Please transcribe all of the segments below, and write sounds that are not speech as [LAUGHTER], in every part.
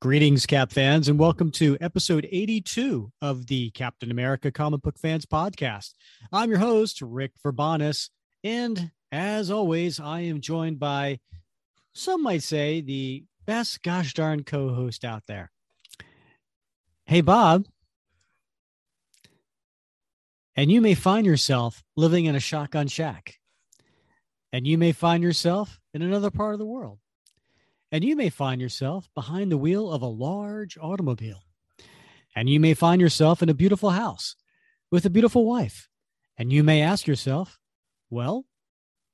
Greetings, Cap fans, and welcome to episode 82 of the Captain America Comic Book Fans Podcast. I'm your host, Rick Verbanis, and as always, I am joined by some might say the best gosh darn co host out there. Hey, Bob. And you may find yourself living in a shotgun shack, and you may find yourself in another part of the world and you may find yourself behind the wheel of a large automobile. And you may find yourself in a beautiful house with a beautiful wife. And you may ask yourself, well,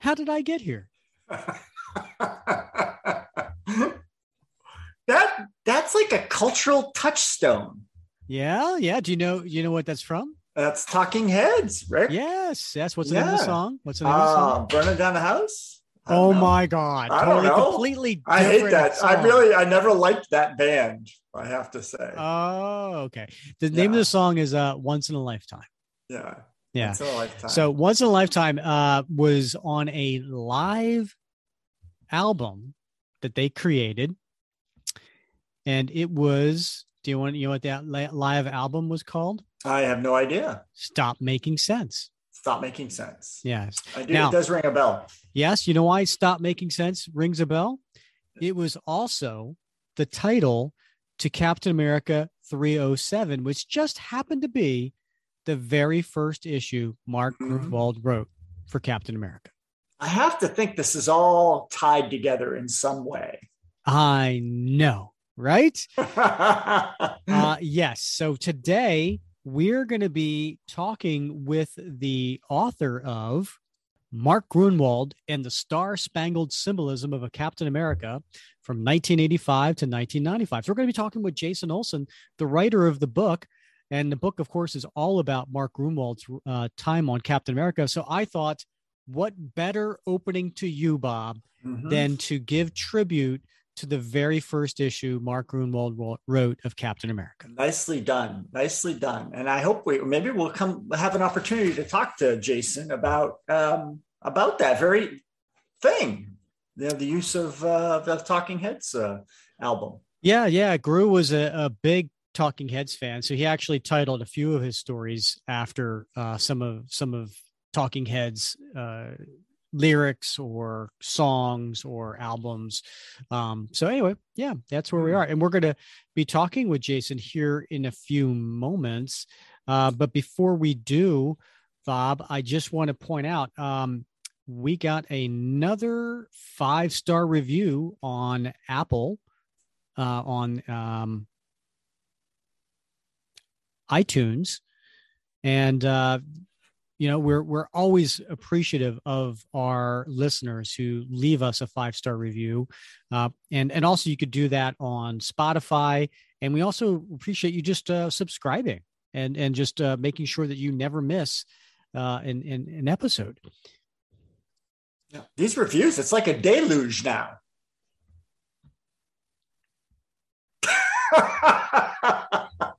how did I get here? [LAUGHS] that that's like a cultural touchstone. Yeah, yeah. Do you know you know what that's from? That's Talking Heads, right? Yes, yes. What's the yeah. name of the song? What's the name uh, of the song? Burning Down the House. Oh know. my god! I totally, don't know. Completely. I hate that. Song. I really, I never liked that band. I have to say. Oh, okay. The yeah. name of the song is uh, "Once in a Lifetime." Yeah. Yeah. Once in a lifetime. So, "Once in a Lifetime" uh, was on a live album that they created, and it was. Do you want you know what that live album was called? I have no idea. Stop making sense stop making sense. Yes. I do. Now, it does ring a bell. Yes. You know why stop making sense rings a bell? It was also the title to Captain America 307, which just happened to be the very first issue Mark mm-hmm. Gruenwald wrote for Captain America. I have to think this is all tied together in some way. I know, right? [LAUGHS] uh, yes. So today we're going to be talking with the author of Mark Gruenwald and the Star Spangled Symbolism of a Captain America from 1985 to 1995. So we're going to be talking with Jason Olson, the writer of the book. And the book, of course, is all about Mark Gruenwald's uh, time on Captain America. So I thought, what better opening to you, Bob, mm-hmm. than to give tribute to the very first issue Mark Gruenwald wrote of Captain America. Nicely done, nicely done. And I hope we maybe we'll come have an opportunity to talk to Jason about um, about that very thing, you know, the use of uh, the Talking Heads uh, album. Yeah, yeah. Gru was a, a, big Talking Heads fan, so he actually titled a few of his stories after uh, some of some of Talking Heads uh, lyrics or songs or albums. Um, so anyway, yeah, that's where we hmm. are, and we're going to be talking with Jason here in a few moments. Uh, but before we do, Bob, I just want to point out um, we got another five star review on Apple uh, on um, iTunes. And uh, you know we're we're always appreciative of our listeners who leave us a five star review uh, and and also you could do that on spotify and we also appreciate you just uh, subscribing and and just uh, making sure that you never miss uh, an, an, an episode yeah. these reviews it's like a deluge now [LAUGHS]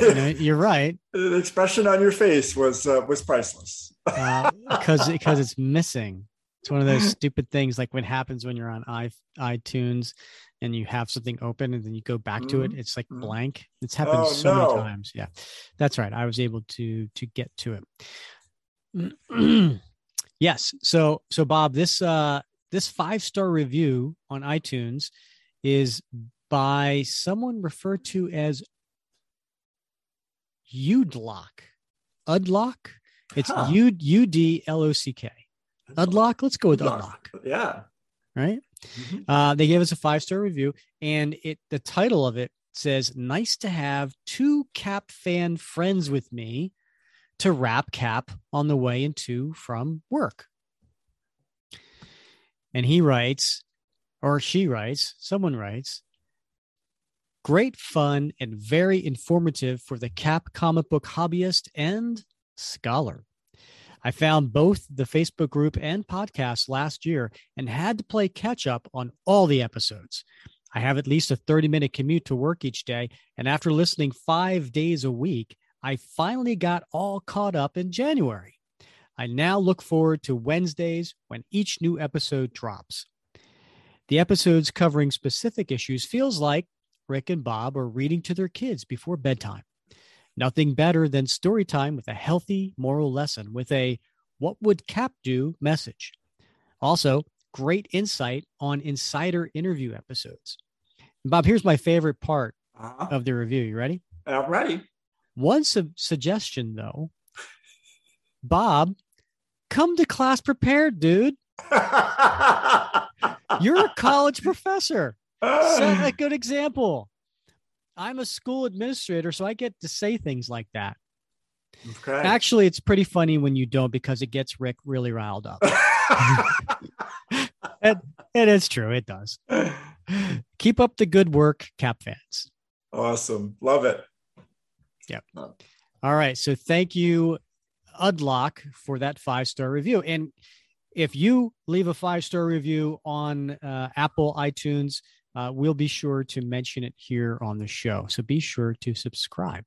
you know, you're right. [LAUGHS] The expression on your face was uh, was priceless. Because uh, [LAUGHS] because it's missing. It's one of those stupid things like what happens when you're on i iTunes and you have something open and then you go back to it. Mm-hmm. It's like mm-hmm. blank. It's happened oh, so no. many times. Yeah, that's right. I was able to to get to it. [CLEARS THROAT] yes. So so Bob, this uh this five star review on iTunes is by someone referred to as Udlock. Udlock. It's huh. U U D L O C K. Udlock. Let's go with Udlock. Yeah. Right. Mm-hmm. Uh, they gave us a five star review, and it the title of it says, "Nice to have two Cap fan friends with me to wrap Cap on the way into from work." And he writes, or she writes, someone writes, Great fun and very informative for the Cap comic book hobbyist and scholar. I found both the Facebook group and podcast last year and had to play catch up on all the episodes. I have at least a 30 minute commute to work each day, and after listening five days a week, I finally got all caught up in January. I now look forward to Wednesdays when each new episode drops. The episodes covering specific issues feels like Rick and Bob are reading to their kids before bedtime. Nothing better than story time with a healthy moral lesson with a what would Cap do message. Also, great insight on insider interview episodes. Bob, here's my favorite part uh-huh. of the review. You ready? I'm ready. One su- suggestion, though Bob, come to class prepared, dude. [LAUGHS] You're a college professor. Set a [SIGHS] good example. I'm a school administrator, so I get to say things like that. Okay. Actually, it's pretty funny when you don't because it gets Rick really riled up. [LAUGHS] it, it is true. It does. Keep up the good work, Cap fans. Awesome. Love it. Yep. All right. So thank you, Udlock, for that five star review. And if you leave a five star review on uh, Apple iTunes, uh, we'll be sure to mention it here on the show. So be sure to subscribe.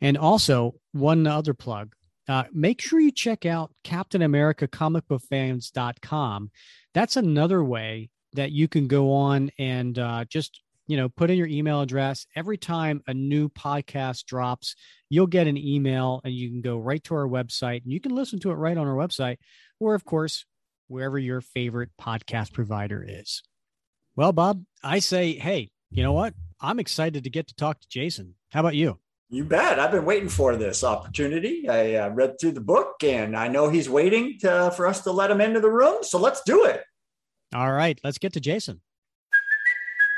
And also, one other plug uh, make sure you check out Captain America Comic Book Fans.com. That's another way that you can go on and uh, just you know put in your email address every time a new podcast drops you'll get an email and you can go right to our website and you can listen to it right on our website or of course wherever your favorite podcast provider is well bob i say hey you know what i'm excited to get to talk to jason how about you you bet. I've been waiting for this opportunity. I uh, read through the book and I know he's waiting to, for us to let him into the room. So let's do it. All right. Let's get to Jason.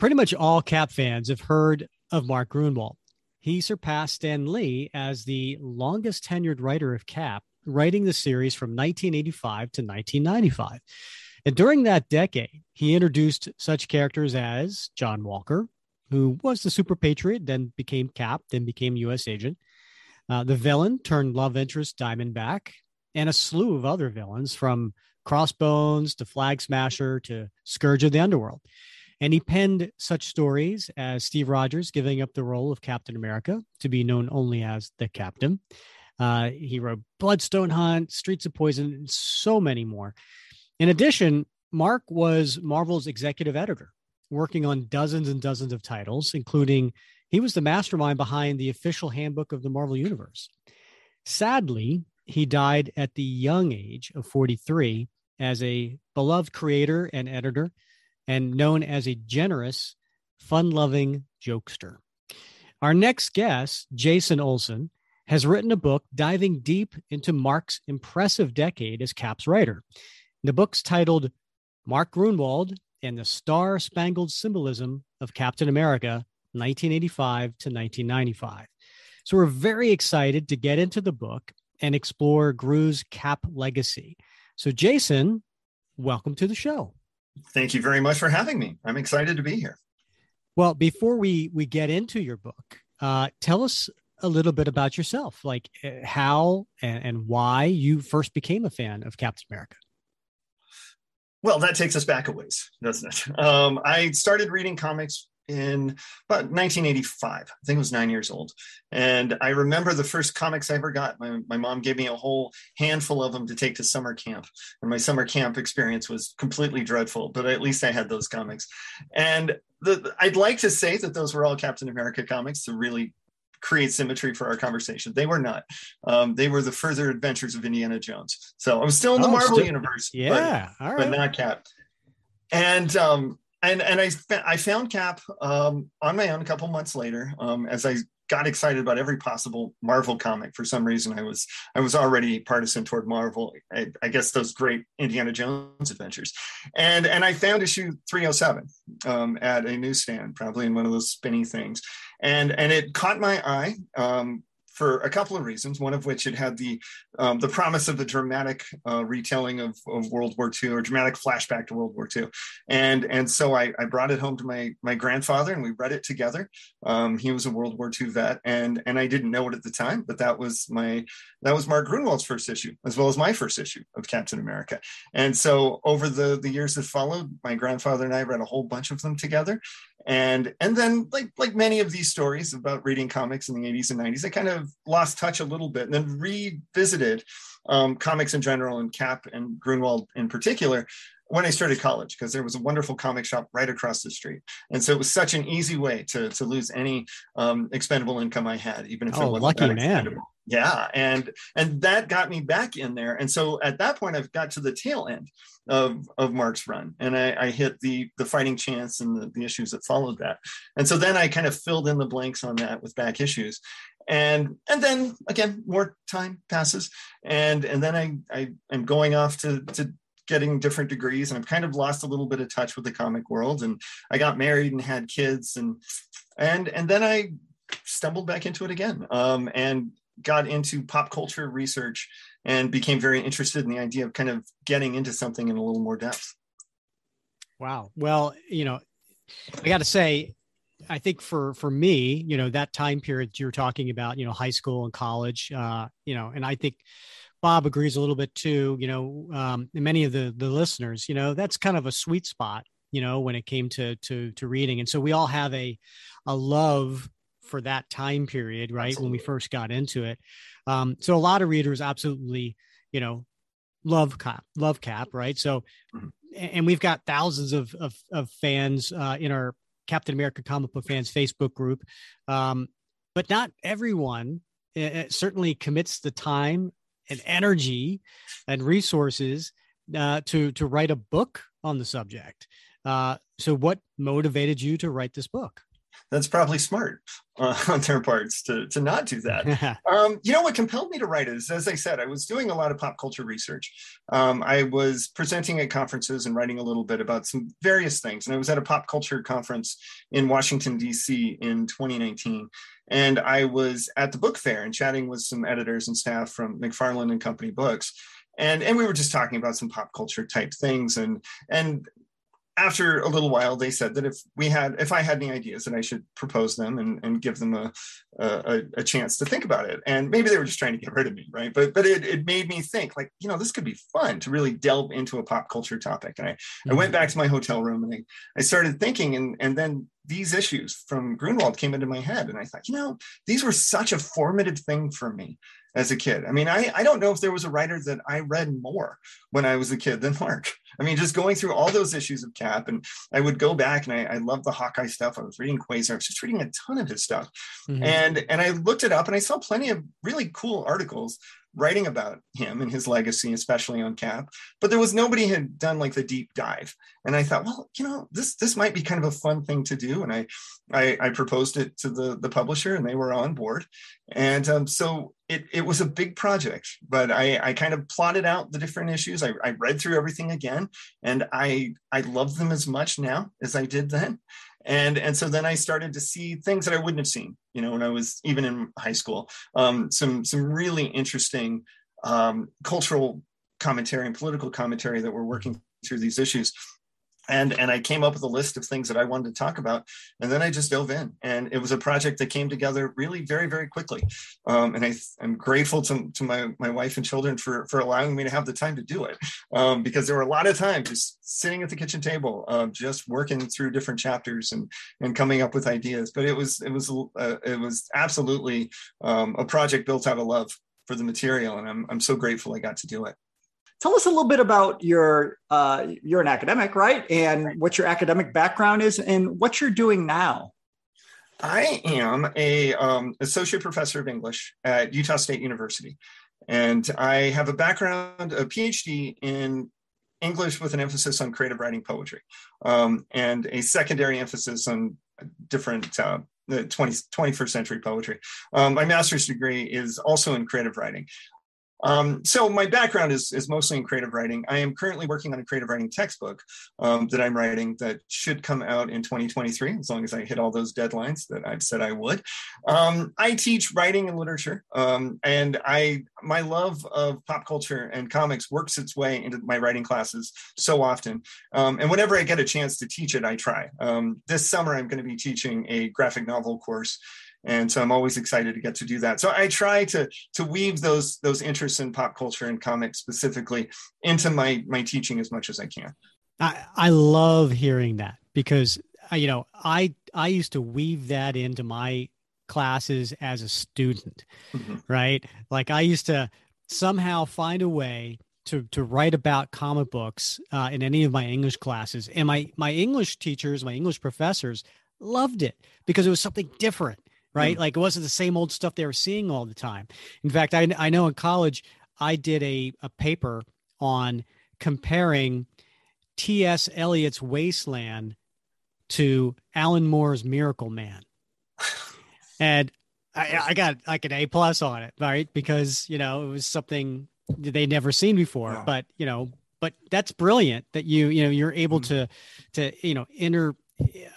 pretty much all Cap fans have heard of Mark Gruenwald. He surpassed Stan Lee as the longest tenured writer of Cap, writing the series from 1985 to 1995. And during that decade, he introduced such characters as John Walker, who was the super patriot, then became Cap, then became U.S. agent, uh, the villain turned love interest Diamondback, and a slew of other villains from Crossbones to Flag Smasher to Scourge of the Underworld. And he penned such stories as Steve Rogers giving up the role of Captain America to be known only as the Captain. Uh, he wrote Bloodstone Hunt, Streets of Poison, and so many more. In addition, Mark was Marvel's executive editor, working on dozens and dozens of titles, including he was the mastermind behind the official handbook of the Marvel Universe. Sadly, he died at the young age of 43 as a beloved creator and editor and known as a generous, fun loving jokester. Our next guest, Jason Olson, has written a book diving deep into Mark's impressive decade as Cap's writer. The book's titled Mark Gruenwald and the Star Spangled Symbolism of Captain America, 1985 to 1995. So we're very excited to get into the book and explore Gru's Cap legacy. So, Jason, welcome to the show. Thank you very much for having me. I'm excited to be here. Well, before we we get into your book, uh, tell us a little bit about yourself, like uh, how and, and why you first became a fan of Captain America. Well, that takes us back a ways, doesn't it? Um, I started reading comics in about 1985. I think I was nine years old. And I remember the first comics I ever got. My, my mom gave me a whole handful of them to take to summer camp. And my summer camp experience was completely dreadful, but at least I had those comics. And the, I'd like to say that those were all Captain America comics to really create symmetry for our conversation. They were not. Um, they were the further adventures of Indiana Jones. So I was still in the oh, Marvel still, universe. Yeah, but, but not Cap. And um, and and I I found Cap um, on my own a couple months later um, as I got excited about every possible Marvel comic. For some reason, I was I was already partisan toward Marvel. I, I guess those great Indiana Jones adventures, and and I found issue 307 um, at a newsstand, probably in one of those spinny things, and and it caught my eye. Um, for a couple of reasons. One of which it had the um, the promise of the dramatic uh, retelling of, of World War II or dramatic flashback to World War II, and and so I, I brought it home to my my grandfather and we read it together. Um, he was a World War II vet, and and I didn't know it at the time, but that was my that was Mark Gruenwald's first issue as well as my first issue of Captain America. And so over the the years that followed, my grandfather and I read a whole bunch of them together and and then like like many of these stories about reading comics in the 80s and 90s i kind of lost touch a little bit and then revisited um, comics in general and cap and gruenwald in particular when i started college because there was a wonderful comic shop right across the street. And so it was such an easy way to to lose any um, expendable income i had even if oh, it wasn't lucky man. expendable. Yeah and and that got me back in there. And so at that point i've got to the tail end of of mark's run and i, I hit the the fighting chance and the, the issues that followed that. And so then i kind of filled in the blanks on that with back issues. And and then again more time passes and and then i i am going off to to getting different degrees and i've kind of lost a little bit of touch with the comic world and i got married and had kids and and and then i stumbled back into it again um, and got into pop culture research and became very interested in the idea of kind of getting into something in a little more depth. Wow. Well, you know, I got to say, I think for for me, you know, that time period you're talking about, you know, high school and college, uh, you know, and I think Bob agrees a little bit too. You know, um, many of the the listeners, you know, that's kind of a sweet spot, you know, when it came to to to reading, and so we all have a a love for that time period, right? Absolutely. When we first got into it. Um, so a lot of readers absolutely, you know, love cap, love cap, right? So, mm-hmm. and we've got thousands of of, of fans uh, in our Captain America comic book fans Facebook group, um, but not everyone uh, certainly commits the time and energy and resources uh, to to write a book on the subject. Uh, so, what motivated you to write this book? that's probably smart uh, [LAUGHS] on their parts to, to not do that. [LAUGHS] um, you know, what compelled me to write is, as I said, I was doing a lot of pop culture research. Um, I was presenting at conferences and writing a little bit about some various things. And I was at a pop culture conference in Washington, D.C. in 2019. And I was at the book fair and chatting with some editors and staff from McFarland and Company Books. And and we were just talking about some pop culture type things. And and after a little while, they said that if we had, if I had any ideas, that I should propose them and, and give them a, a, a chance to think about it. And maybe they were just trying to get rid of me, right? But but it, it made me think, like, you know, this could be fun to really delve into a pop culture topic. And I, mm-hmm. I went back to my hotel room and I, I started thinking, and and then these issues from Gruenwald came into my head, and I thought, you know, these were such a formative thing for me as a kid. I mean, I, I don't know if there was a writer that I read more when I was a kid than [LAUGHS] Mark. I mean, just going through all those issues of Cap, and I would go back and I, I loved the Hawkeye stuff. I was reading Quasar, I was just reading a ton of his stuff. Mm-hmm. And and I looked it up and I saw plenty of really cool articles writing about him and his legacy, especially on Cap. But there was nobody had done like the deep dive. And I thought, well, you know, this this might be kind of a fun thing to do. And I I, I proposed it to the the publisher, and they were on board. And um, so it it was a big project, but I I kind of plotted out the different issues. I, I read through everything again, and I I love them as much now as I did then and and so then i started to see things that i wouldn't have seen you know when i was even in high school. Um, some some really interesting um, cultural commentary and political commentary that we're working through these issues and and I came up with a list of things that I wanted to talk about, and then I just dove in, and it was a project that came together really very very quickly, um, and I, am grateful to, to my my wife and children for for allowing me to have the time to do it, um, because there were a lot of times just sitting at the kitchen table, uh, just working through different chapters and and coming up with ideas, but it was it was uh, it was absolutely um, a project built out of love for the material, and I'm I'm so grateful I got to do it tell us a little bit about your uh, you're an academic right and what your academic background is and what you're doing now i am a um, associate professor of english at utah state university and i have a background a phd in english with an emphasis on creative writing poetry um, and a secondary emphasis on different uh, the 20, 21st century poetry. Um, my master's degree is also in creative writing. Um, so my background is, is mostly in creative writing. I am currently working on a creative writing textbook um, that I'm writing that should come out in 2023, as long as I hit all those deadlines that I've said I would. Um, I teach writing and literature, um, and I my love of pop culture and comics works its way into my writing classes so often. Um, and whenever I get a chance to teach it, I try. Um, this summer, I'm going to be teaching a graphic novel course and so i'm always excited to get to do that. So i try to to weave those those interests in pop culture and comics specifically into my my teaching as much as i can. I i love hearing that because uh, you know i i used to weave that into my classes as a student mm-hmm. right? Like i used to somehow find a way to to write about comic books uh, in any of my english classes. And my my english teachers my english professors loved it because it was something different right? Mm. Like it wasn't the same old stuff they were seeing all the time. In fact, I, I know in college, I did a, a paper on comparing T.S. Eliot's Wasteland to Alan Moore's Miracle Man. [LAUGHS] And I, I got like an A plus on it, right? Because, you know, it was something they never seen before. Yeah. But, you know, but that's brilliant that you, you know, you're able mm. to, to, you know, inter,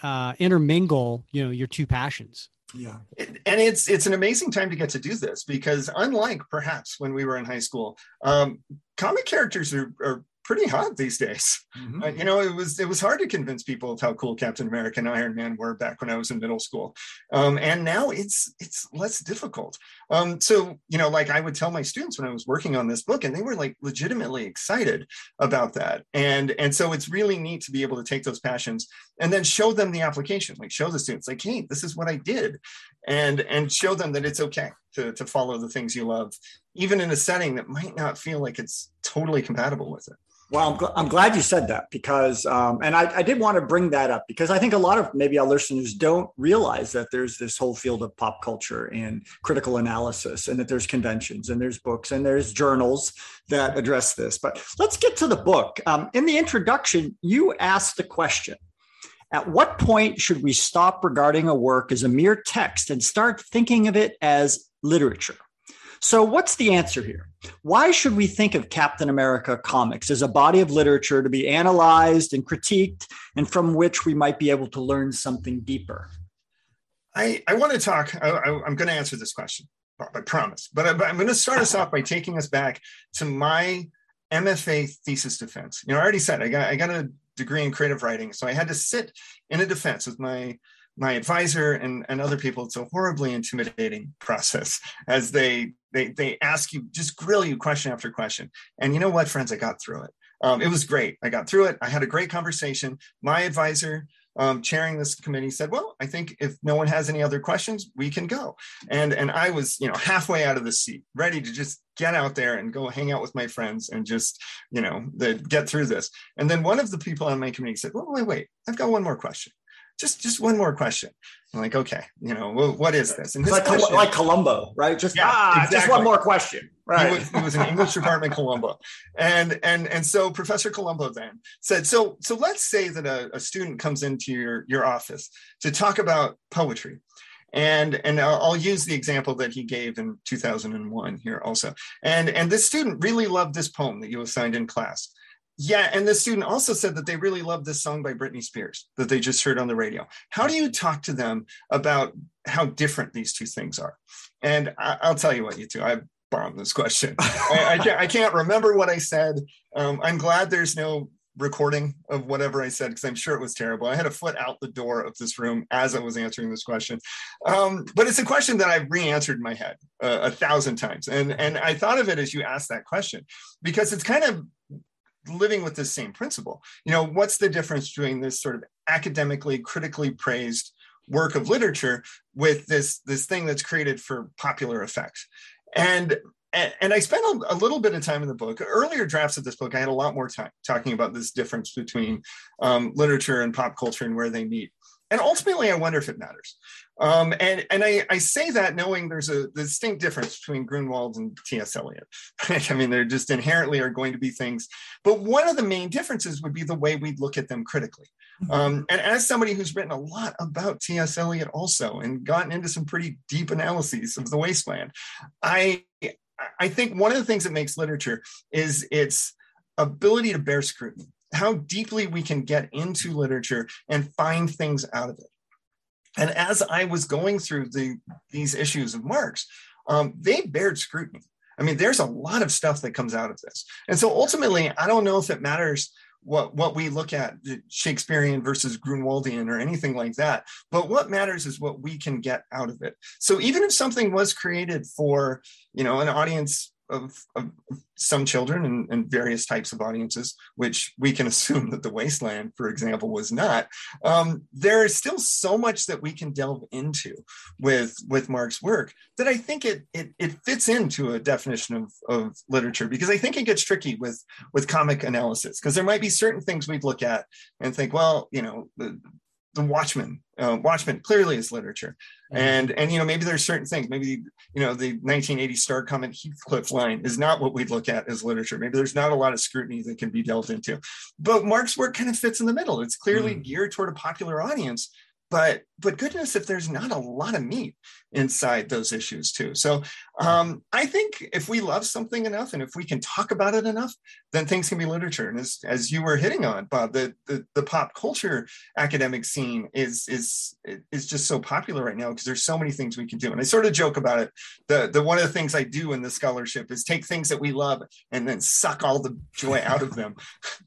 uh, intermingle, you know, your two passions yeah. And it's it's an amazing time to get to do this because unlike perhaps when we were in high school um, comic characters are, are pretty hot these days. Mm-hmm. Uh, you know, it was it was hard to convince people of how cool Captain America and Iron Man were back when I was in middle school, um, and now it's it's less difficult. Um, so you know, like I would tell my students when I was working on this book, and they were like legitimately excited about that, and and so it's really neat to be able to take those passions and then show them the application, like show the students, like, hey, this is what I did, and and show them that it's okay to to follow the things you love, even in a setting that might not feel like it's totally compatible with it. Well, I'm, gl- I'm glad you said that because, um, and I, I, did want to bring that up because I think a lot of maybe our listeners don't realize that there's this whole field of pop culture and critical analysis, and that there's conventions and there's books and there's journals that address this. But let's get to the book. Um, in the introduction, you asked the question At what point should we stop regarding a work as a mere text and start thinking of it as literature? So, what's the answer here? Why should we think of Captain America comics as a body of literature to be analyzed and critiqued, and from which we might be able to learn something deeper? I, I want to talk, I, am going to answer this question, I promise. But, I, but I'm going to start us off by taking us back to my MFA thesis defense. You know, I already said I got, I got a degree in creative writing, so I had to sit in a defense with my my advisor and, and other people. It's a horribly intimidating process as they they they ask you just grill you question after question. And you know what friends? I got through it. Um, it was great. I got through it. I had a great conversation. My advisor um, chairing this committee said well i think if no one has any other questions we can go. And and i was you know halfway out of the seat ready to just get out there and go hang out with my friends and just you know the, get through this. And then one of the people on my committee said well wait wait. I've got one more question just just one more question. I'm like, okay, you know, well, what is this? And like, question, like Columbo, right? Just yeah, ah, exactly. just one more question. Right. He was, he was an English department Columbo. And and and so Professor Columbo then said, so so let's say that a, a student comes into your your office to talk about poetry. And, and I'll, I'll use the example that he gave in 2001 here also. And, and this student really loved this poem that you assigned in class. Yeah, and the student also said that they really love this song by Britney Spears that they just heard on the radio. How do you talk to them about how different these two things are? And I, will tell you what, you two, I bombed this question. [LAUGHS] I, I, can't, I, can't, remember what I said. Um, I'm glad there's no recording of whatever I said because I'm sure it was terrible. I had a foot out the door of this room as I was answering this question. Um, but it's a question that I've re-answered in my head uh, a thousand times, and and I thought of it as you asked that question because it's kind of living with the same principle. You know, what's the difference between this sort of academically, critically praised work of literature with this this thing that's created for popular effect? And and, I spent a, little bit of time in the book. Earlier drafts of this book, I had a lot more time talking about this difference between um, literature and pop culture and where they meet. And ultimately, I wonder if it matters. Um, and and I, I, say that knowing there's a distinct difference between Gruenwald and T.S. Eliot. [LAUGHS] I mean, there just inherently are going to be things. But one of the main differences would be the way we look at them critically. Mm-hmm. Um, and as somebody who's written a lot about T.S. Eliot also and gotten into some pretty deep analyses of the wasteland, I I think one of the things that makes literature is its ability to bear scrutiny, how deeply we can get into literature and find things out of it. And as I was going through the these issues of Mark's, um, they bared scrutiny. I mean, there's a lot of stuff that comes out of this. And so ultimately, I don't know if it matters what what we look at Shakespearean versus Gruenwaldian or anything like that. But what matters is what we can get out of it. So even if something was created for you know an audience of, of some children and, and, various types of audiences, which we can [LAUGHS] assume that the wasteland, for example, was not. Um, there is still so much that we can delve into with with Mark's work that I think it it, it fits into a definition of, of literature because I think it gets tricky with with comic analysis because there might be certain things we'd look at and think, well, you know, the Watchmen. Uh, Watchmen clearly is literature, mm-hmm. and and you know maybe there's certain things. Maybe you know the 1980 Star Comet Heathcliff line is not what we'd look at as literature. Maybe there's not a lot of scrutiny that can be delved into. But Mark's work kind of fits in the middle. It's clearly mm. geared toward a popular audience, but but goodness if there's not a lot of meat inside those issues too. So um, i think if we love something enough and if we can talk about it enough then things can be literature. And as, as you were hitting on bob the, the, the pop culture academic scene is is is just so popular right now because there's so many things we can do. And i sort of joke about it. The, the one of the things i do in the scholarship is take things that we love and then suck all the joy out of them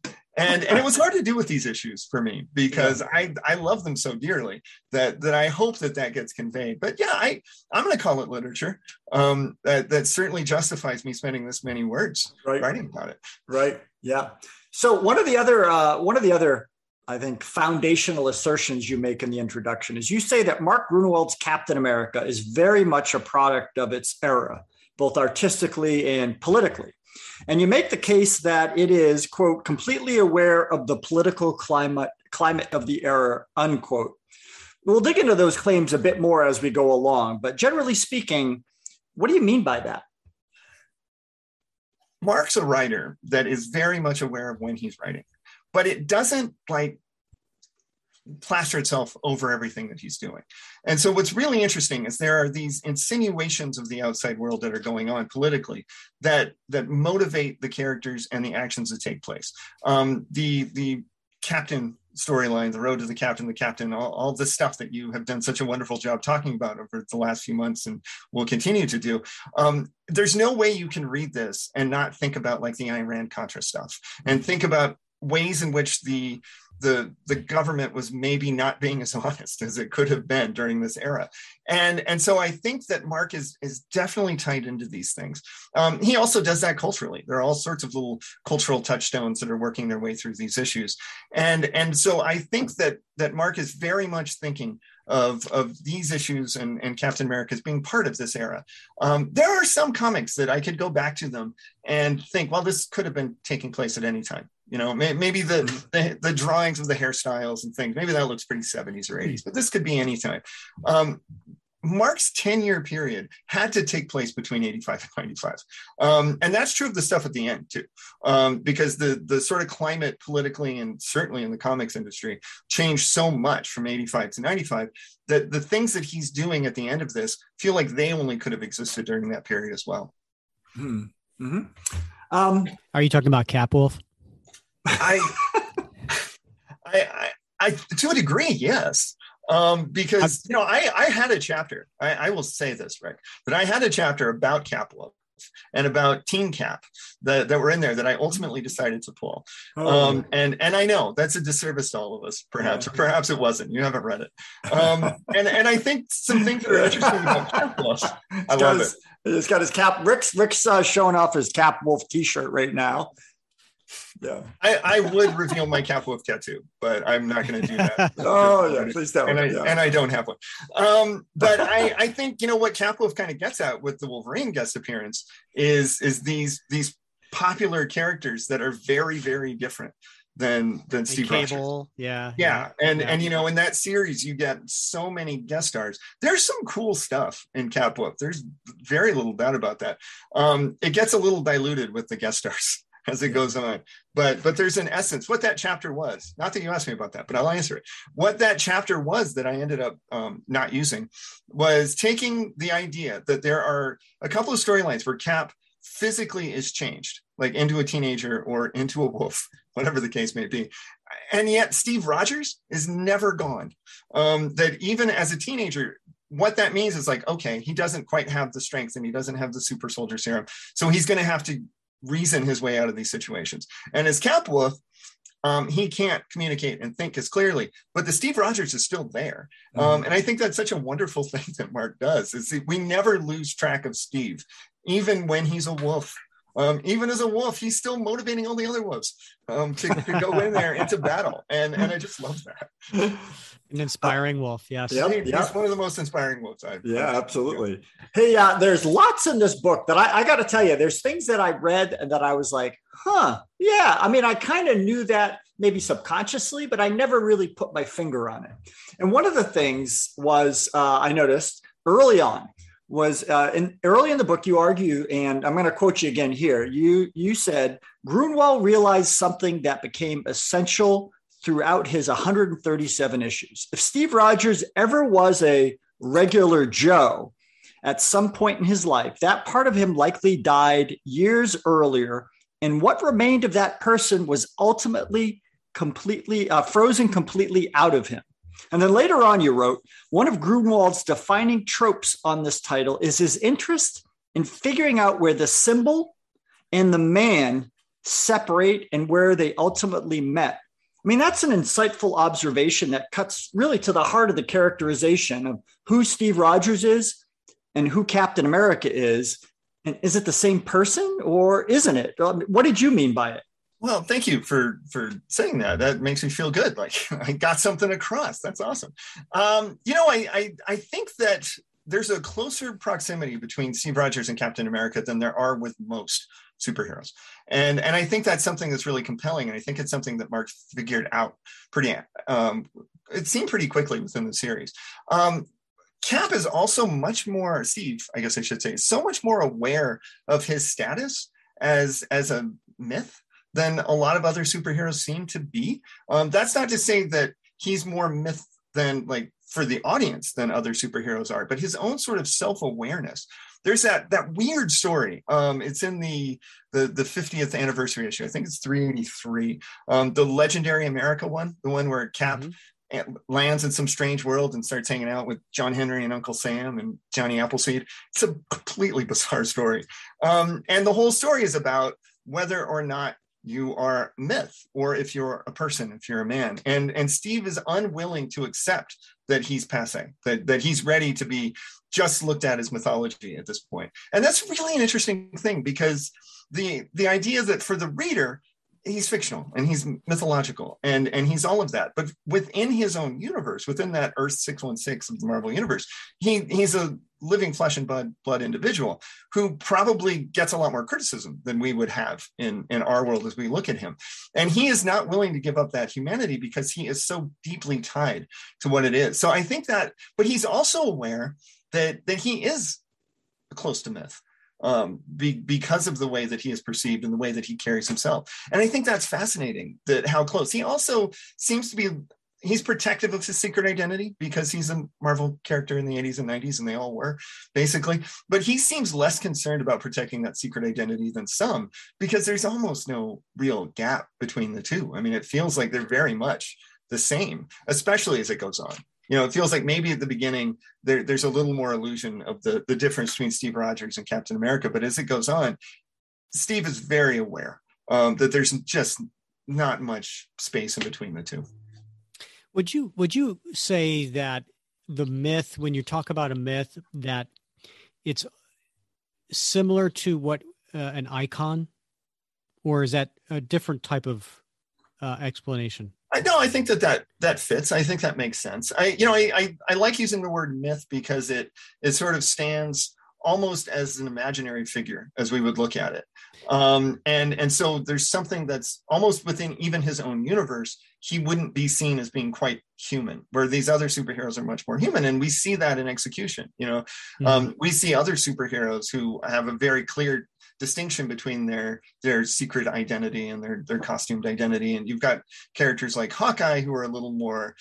[LAUGHS] and and it was hard to do with these issues for me because yeah. I I love them so dearly that that I hope that that gets conveyed. But yeah, I I'm going to call it literature. Um, that that certainly justifies me spending this many words right. writing about it. Right. Yeah. So one of the other uh, one of the other I think foundational assertions you make in the introduction is you say that Mark Gruenwald's Captain America is very much a product of its era, both artistically and politically. And you make the case that it is, quote, completely aware of the political climate, climate of the era, unquote. We'll dig into those claims a bit more as we go along, but generally speaking, what do you mean by that? Mark's a writer that is very much aware of when he's writing, but it doesn't like plaster itself over everything that he's doing. And so what's really interesting is there are these insinuations of the outside world that are going on politically that that motivate the characters and the actions that take place. Um, the the captain storyline, the road to the captain, the captain, all, all the stuff that you have done such a wonderful job talking about over the last few months and will continue to do. Um, there's no way you can read this and not think about like the Iran Contra stuff and think about ways in which the the the government was maybe not being as [LAUGHS] honest as it could have been during this era and and so i think that mark is is definitely tied into these things um, he also does that culturally there are all sorts of little cultural touchstones that are working their way through these issues and and so i think that that mark is very much thinking of, of these issues and, and Captain America as being part of this era. Um, there are some comics that I could go back to them and think, well, this could have been taking place at any time. You know, maybe the, the, the drawings of the hairstyles and things, maybe that looks pretty 70s or 80s, but this could be any time. Um, Mark's 10 year period had to take place between 85 and 95. Um, and that's true of the stuff at the end, too, um, because the, the sort of climate politically and certainly in the comics industry changed so much from 85 to 95 that the things that he's doing at the end of this feel like they only could have existed during that period as well. Hmm. Mm-hmm. Um, Are you talking about Capwolf? I, I, I, I, to a degree, yes. Um, because you know, I, I had a chapter. I, I will say this, Rick, but I had a chapter about Capwolf and about Teen Cap that, that were in there that I ultimately decided to pull. Oh. Um, and and I know that's a disservice to all of us, perhaps, or perhaps it wasn't. You haven't read it. Um, and and I think some things that are interesting about [LAUGHS] Capwolf. I love his, it. It's got his cap. Rick's Rick's uh, showing off his Capwolf T-shirt right now yeah. I, I would reveal my Capwolf tattoo, but I'm not going to do that. [LAUGHS] oh yeah, please don't. And I, yeah. and I don't have one. Um, but I, I think you know what Capwolf kind of gets at with the Wolverine guest appearance is is these these popular characters that are very very different than than and Steve Cable, Rogers. Yeah, yeah, and yeah. and you know in that series you get so many guest stars. There's some cool stuff in Capwolf. There's very little doubt about that. Um, it gets a little diluted with the guest stars. As it goes on. But but there's an essence. What that chapter was, not that you asked me about that, but I'll answer it. What that chapter was that I ended up um, not using was taking the idea that there are a couple of storylines where Cap physically is changed, like into a teenager or into a wolf, [LAUGHS] whatever the case may be. And yet Steve Rogers is never gone. Um, that even as a teenager, what that means is like, okay, he doesn't quite have the strength and he doesn't have the super soldier serum. So he's going to have to reason his way out of these situations. And as Cap Wolf, um, he can't communicate and think as clearly, but the Steve Rogers is still there. Mm-hmm. Um, and I think that's such a wonderful [LAUGHS] thing that Mark does is we never lose track of Steve, even when he's a wolf. Um, even as a wolf, he's still motivating all the other wolves um, to, to, go in there into battle. And, and I just love that. [LAUGHS] An inspiring wolf, yes. Yep, yep. He's one of the most inspiring wolves I've. Yeah, absolutely. Hey, uh, there's lots in this book that I, I got to tell you. There's things that I read and that I was like, huh, yeah. I mean, I kind of knew that maybe subconsciously, but I never really put my finger on it. And one of the things was uh, I noticed early on was uh, in early in the book you argue, and I'm going to quote you again here. You you said Gruenwald realized something that became essential throughout his 137 issues. If Steve Rogers ever was a regular Joe at some point in his life, that part of him likely died years earlier. And what remained of that person was ultimately completely uh, frozen completely out of him. And then later on, you wrote one of Gruenwald's defining tropes on this title is his interest in figuring out where the symbol and the man separate and where they ultimately met. I mean, that's an insightful observation that cuts really to the heart of the characterization of who Steve Rogers is and who Captain America is. And is it the same person or isn't it? What did you mean by it? Well, thank you for for saying that. That makes me feel good. Like [LAUGHS] I got something across. That's awesome. Um, you know, I, I I think that there's a closer proximity between Steve Rogers and Captain America than there are with most superheroes. And and I think that's something that's really compelling. And I think it's something that Mark figured out pretty um, it seemed pretty quickly within the series. Um, Cap is also much more Steve, I guess I should say, so much more aware of his status as as a myth than a lot of other superheroes seem to be. Um, that's not to say that he's more myth than like for the audience than other superheroes are, but his own sort of self awareness there's that that weird story. Um, it's in the the the 50th anniversary issue. I think it's 383. Um, the legendary America one, the one where Cap mm-hmm. lands in some strange world and starts hanging out with John Henry and Uncle Sam and Johnny Appleseed. It's a completely bizarre story, um, and the whole story is about whether or not you are myth or if you're a person if you're a man. And and steve is unwilling to accept that he's passing that that he's ready to be just looked at as mythology at this point. And that's really an interesting thing because the the idea that for the reader he's fictional and he's mythological and and he's all of that. But within his own universe within that earth 616 of the marvel universe he he's a living flesh and blood blood individual who probably gets a lot more criticism than we would have in in our world as we look at him and he is not willing to give up that humanity because he is so deeply tied to what it is so i think that but he's also aware that that he is close to myth um, be, because of the way that he is perceived and the way that he carries himself. And I think that's fascinating that how close he also seems to be. He's protective of his secret identity because he's a Marvel character in the 80s and 90s, and they all were basically. But he seems less concerned about protecting that secret identity than some because there's almost no real gap between the two. I mean, it feels like they're very much the same, especially as it goes on you know, it feels like maybe at the beginning there, there's a little more illusion of the, the difference between Steve Rogers and Captain America. But as it goes on, Steve is very aware um, that there's just not much space in between the two. Would you would you say that the myth, when you talk about a myth, that it's similar to what uh, an icon, or is that a different type of uh, explanation? I know. I think that that that fits. I think that makes sense. I, you know, I, I, I like using the word myth because it it sort of stands almost as an imaginary figure as we would look at it. Um, and and so there's something that's almost within even his own universe. He wouldn't be seen as being quite human, where these other superheroes are much more human, and we see that in execution. You know, mm-hmm. um, we see other superheroes who have a very clear distinction between their their secret identity and their their costumed identity and you've got characters like hawkeye who are a little more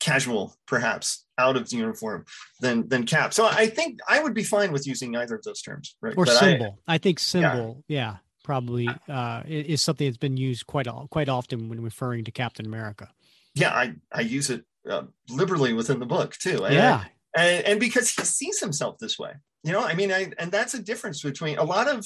casual perhaps out of the uniform than than cap. So i think i would be fine with using either of those terms right? Or but symbol. I, I, think symbol yeah, yeah probably uh, is something that's been used quite quite often when referring to captain america. Yeah i i use it uh, liberally within the book too. And yeah. And, and because he sees himself this way you know i mean I, and that's a difference between a lot of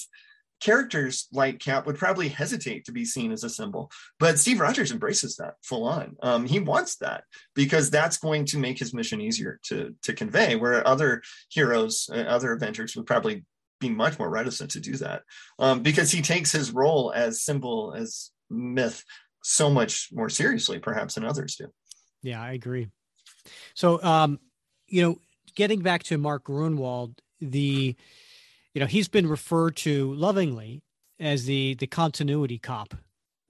characters like Cap would probably hesitate to be seen as a symbol, but Steve Rogers embraces that full on. Um, he wants that because that's going to make his mission easier to to convey. Where other heroes, uh, other Avengers would probably be much more reticent to do that um, because he takes his role as symbol as myth so much more seriously, perhaps than others do. Yeah, I agree. So, um, you know, getting back to Mark Gruenwald, the you know he's been referred to lovingly as the the continuity cop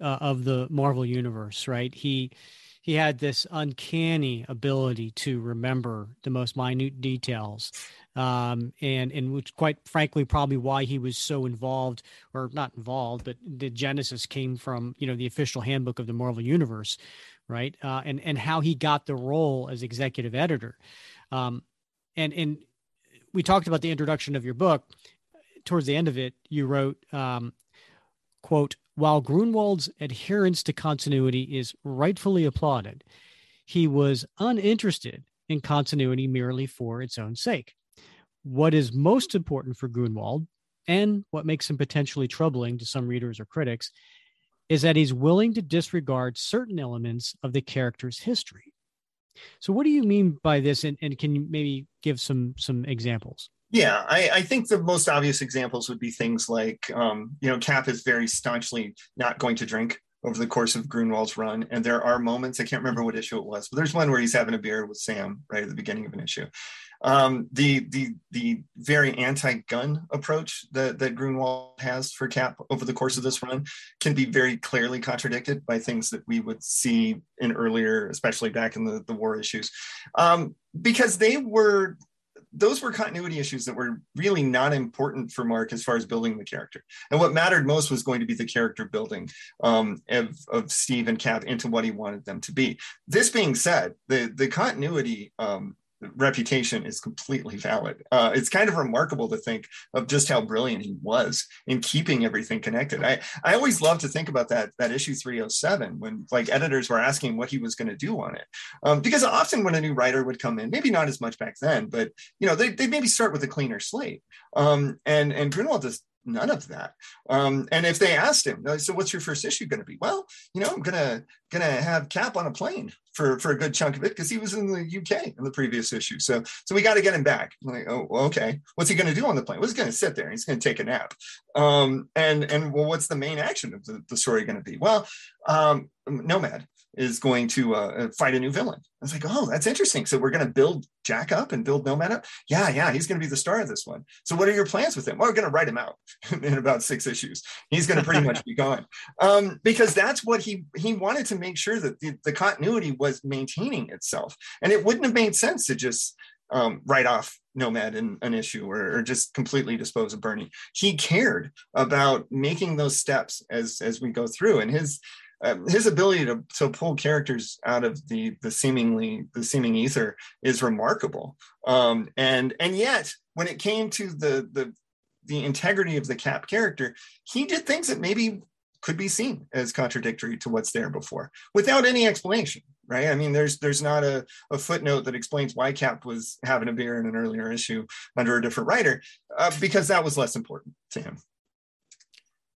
uh, of the Marvel universe, right? He he had this uncanny ability to remember the most minute details, um, and and which quite frankly probably why he was so involved or not involved, but the genesis came from you know the official handbook of the Marvel universe, right? Uh, and and how he got the role as executive editor, um, and and we talked about the introduction of your book towards the end of it, you wrote, um, quote, while Gruenwald's adherence to continuity is rightfully applauded, he was uninterested in continuity merely for its own sake. What is most important for Gruenwald, and what makes him potentially troubling to some readers or critics, is that he's willing to disregard certain elements of the character's history. So, what do you mean by this? And, and can you maybe give some some examples? Yeah, I, I, think the most obvious examples would be things like, um, you know, Cap is very staunchly not going to drink over the course of Gruenwald's run. And there are moments, I can't remember what issue it was, but there's one where he's having a beer with Sam right at the beginning of an issue. Um, the the the very anti-gun approach that, that Gruenwald has for Cap over the course of this run can be very clearly contradicted by things that we would see in earlier, especially back in the, the war issues. Um, because they were those were continuity issues that were really not important for Mark as far as building the character. And what mattered most was going to be the character building um, of, of Steve and Cap into what he wanted them to be. This being said, the the continuity um, reputation is completely valid. Uh, it's kind of remarkable to think of just how brilliant he was in keeping everything connected. I, I always love to think about that that issue 307 when like editors were asking what he was going to do on it, um, because often when a new writer would come in, maybe not as much back then, but you know they they maybe start with a cleaner slate. Um, and and Gruenwald just none of that. Um, and if they asked him, so what's your first issue going to be? Well, you know, I'm gonna gonna have Cap on a plane for for a good chunk of it because he was in the UK in the previous issue. So so we got to get him back. Like, oh, okay. What's he going to do on the plane? He's going to sit there. He's going to take a nap. Um, and and well, what's the main action of the, the story going to be? Well, um, Nomad is going to uh, fight a new villain. I was like, oh, that's interesting. So we're going to build Jack up and build Nomad up. Yeah, yeah, he's going to be the star of this one. So what are your plans with him? Well, we're going to write him out [LAUGHS] in about six issues. He's going to pretty much be [LAUGHS] gone um, because that's what he he wanted to make sure that the, the continuity was maintaining itself, and it wouldn't have made sense to just um, write off Nomad in an issue or, or, just completely dispose of Bernie. He cared about making those steps as as we go through, and his um, his ability to, to pull characters out of the the seemingly the seeming ether is remarkable. Um, and and yet, when it came to the the the integrity of the Cap character, he did things that maybe could be seen as contradictory to what's there before, without any explanation. Right? I mean, there's there's not a, a footnote that explains why Cap was having a beer in an earlier issue under a different writer, uh, because that was less important to him.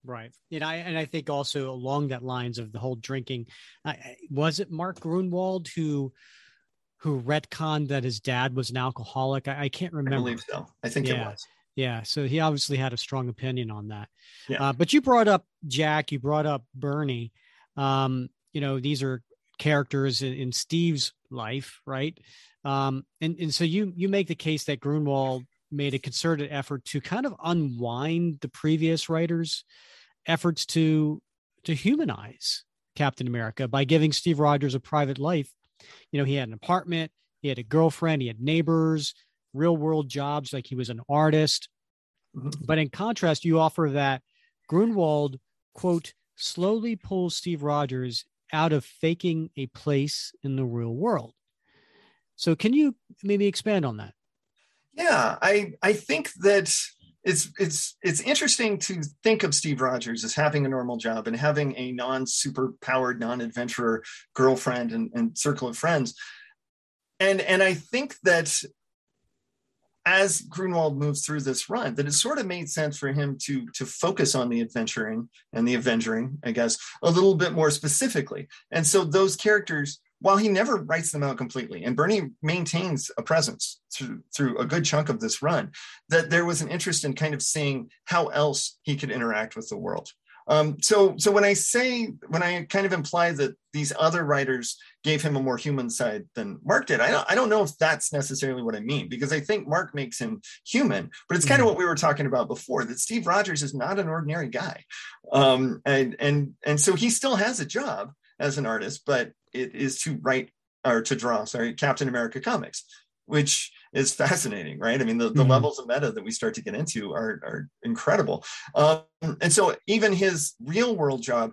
Right. And I and I think also along that lines of the whole drinking, uh, was it Mark Gruenwald who who retconned that his dad was an alcoholic? I, I can't remember. I believe so. I think yeah. it was. Yeah. So he obviously had a strong opinion on that. Yeah. Uh, but you brought up Jack. You brought up Bernie. Um, you know, these are characters in, in Steve's life, right? Um, and and so you you make the case that Gruenwald made a concerted effort to kind of unwind the previous writers efforts to to humanize Captain America by giving Steve Rogers a private life. You know, he had an apartment, he had a girlfriend, he had neighbors, real world jobs, like he was an artist. Mm-hmm. But in contrast, you offer that Gruenwald, quote, slowly pulls Steve Rogers out of faking a place in the real world. So, can you maybe expand on that? Yeah, I I think that it's it's it's interesting to think of Steve Rogers as having a normal job and having a non-super powered, non-adventurer girlfriend and, and circle of friends. And and I think that as Gruenwald moves through this run, that it sort of made sense for him to to focus on the adventuring and the avengering, I guess, a little bit more specifically. And so those characters while he never writes them out completely, and Bernie maintains a presence through, through a good chunk of this run, that there was an interest in kind of seeing how else he could interact with the world. Um, so, so when I say, when I kind of imply that these other writers gave him a more human side than Mark did, I don't, I don't know if that's necessarily what I mean, because I think Mark makes him human, but it's kind of mm-hmm. what we were talking about before, that Steve Rogers is not an ordinary guy. Um, and, and, and so he still has a job as an artist, but it is to write or to draw, sorry, Captain America comics, which is fascinating, right? I mean, the, the mm-hmm. levels of meta that we start to get into are, are incredible. Um, and so even his real world job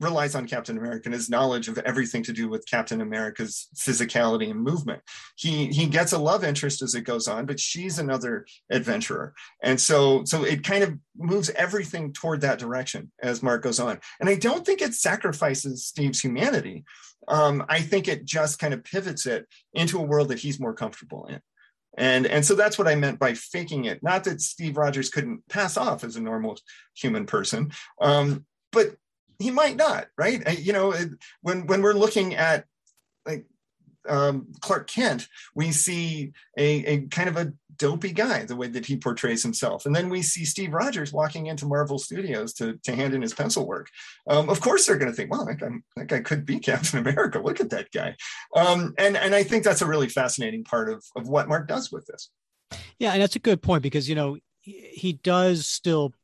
relies on Captain America and his knowledge of everything to do with Captain America's physicality and movement. He he gets a love interest as it goes on, but she's another adventurer, and so so it kind of moves everything toward that direction as Mark goes on. And I don't think it sacrifices Steve's humanity. Um, I think it just kind of pivots it into a world that he's more comfortable in. And, and so that's what I meant by faking it. Not that Steve Rogers couldn't pass off as a normal human person, um, but he might not, right? You know, when when we're looking at like um, Clark Kent, we see a, a kind of a dopey guy, the way that he portrays himself. And then we see Steve Rogers walking into Marvel Studios to, to hand in his pencil work. Um, of course, they're going to think, wow, that guy, that guy could be [LAUGHS] Captain America. Look at that guy. Um, and, and I think that's a really fascinating part of, of what Mark does with this. Yeah, and that's a good point because, you know, he does still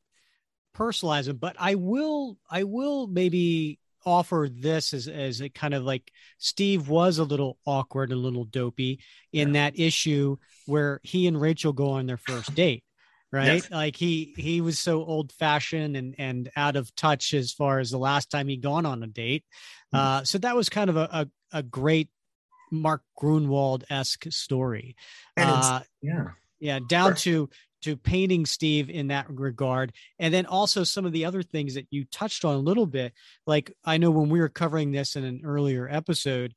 personalize them but i will i will maybe offer this as as a kind of like steve was a little awkward and a little dopey in yeah. that issue where he and rachel go on their first date [LAUGHS] right yes. like he he was so old fashioned and and out of touch as far as the last time he'd gone on a date mm-hmm. uh so that was kind of a a, a great mark gruenwald-esque story uh yeah yeah down to to painting Steve in that regard. And then also some of the other things that you touched on a little bit. Like I know when we were covering this in an earlier episode,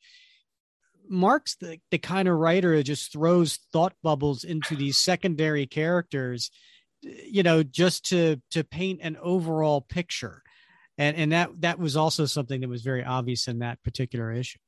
Mark's the, the kind of writer that just throws thought bubbles into these secondary characters, you know, just to to paint an overall picture. And and that that was also something that was very obvious in that particular issue.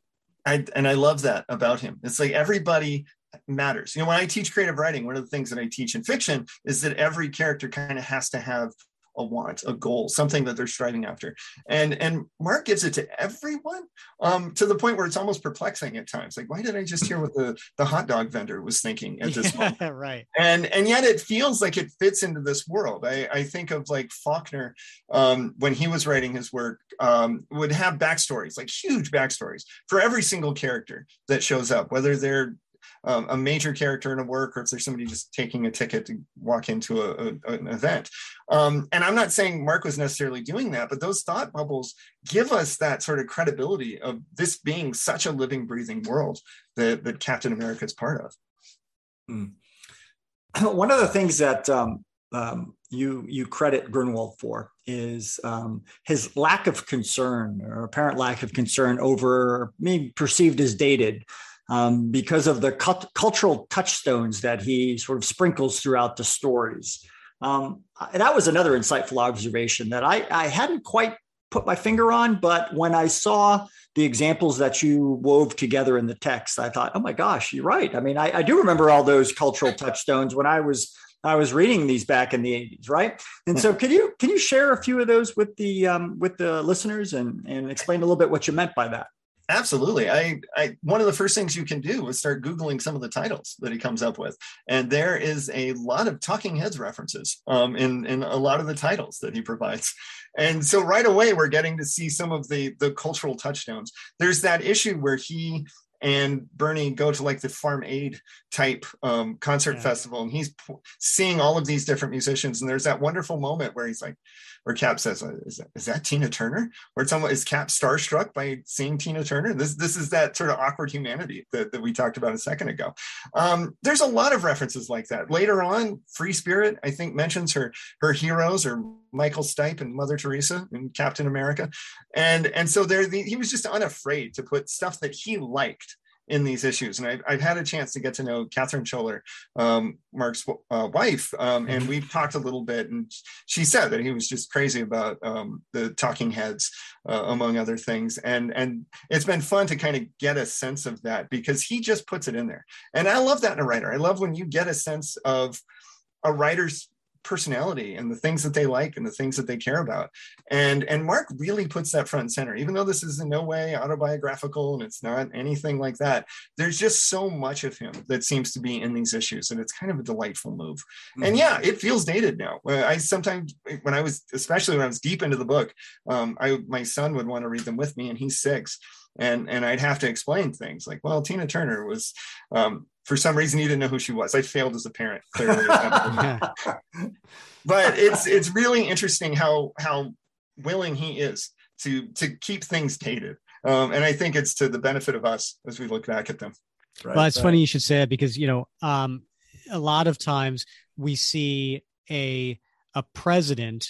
I, and I love that about him. It's like everybody matters. You know, when I teach creative writing, one of the things that I teach in fiction is that every character kind of has to have a want, a goal, something that they're striving after. And and Mark gives it to everyone um, to the point where it's almost perplexing at times. Like, why did I just hear what the, the hot dog vendor was thinking at this yeah, moment? [LAUGHS] Right. And and yet it feels like it fits into this world. I, I think of like Faulkner um, when he was writing his work um, would have backstories, like huge backstories for every single character that shows up, whether they're um, a major character in a work or if there's somebody just taking a ticket to walk into a, a an event. Um, and I'm not saying Mark was necessarily doing that, but those thought bubbles give us that sort of credibility of this being such a living, breathing world that, that Captain America is part of. Hmm. [CLEARS THROAT] One of the things that um, um, you you credit Gruenwald for is um, his lack of concern or apparent lack of concern over being perceived as dated um, because of the cu- cultural touchstones that he sort of sprinkles throughout the stories. Um, that was another insightful observation that I, I hadn't quite put my finger on, but when I saw the examples that you wove together in the text, I thought, oh my gosh, you're right. I mean, I, I do remember all those cultural touchstones when I was I was reading these back in the 80s, right? And so can you can you share a few of those with the um, with the listeners and and explain a little bit what you meant by that? Absolutely. I, I, one of the first things you can do is start Googling some of the titles that he comes up with. And there is a lot of talking heads references um, in, in a lot of the titles that he provides. And so right away, we're getting to see some of the, the cultural touchdowns. There's that issue where he and Bernie go to like the Farm Aid type um, concert yeah. festival, and he's p- seeing all of these different musicians. And there's that wonderful moment where he's like, where Cap says, uh, "Is that, is that Tina Turner?" Where someone is Cap starstruck by seeing Tina Turner. This this is that sort of awkward humanity that, that we talked about a second ago. Um, there's a lot of references like that. Later on, Free Spirit I think mentions her her heroes or Michael Stipe and Mother Teresa and Captain America, and and so there the, he was just unafraid to put stuff that he liked in these issues. And I've, I've had a chance to get to know Catherine Schuller, um, Mark's uh, wife, um, and mm-hmm. we've talked a little bit. And she said that he was just crazy about um, the Talking Heads, uh, among other things. And and it's been fun to kind of get a sense of that because he just puts it in there. And I love that in a writer. I love when you get a sense of a writer's personality and the things that they like and the things that they care about. And and mark really puts that front and center. Even though this is in no way autobiographical and it's not anything like that there's just so much of him that seems to be in these issues and it's kind of a delightful move. Mm-hmm. and yeah it feels dated now. I sometimes when i was especially when i was deep into the book um, i my son would want to read them with me and he's six. And and I'd have to explain things like, well, Tina Turner was um, for some reason he didn't know who she was. I failed as a parent, clearly. [LAUGHS] [LAUGHS] but it's it's really interesting how how willing he is to to keep things dated, um, and I think it's to the benefit of us as we look back at them. Right, well, it's right. funny you should say it because you know um, a lot of times we see a a president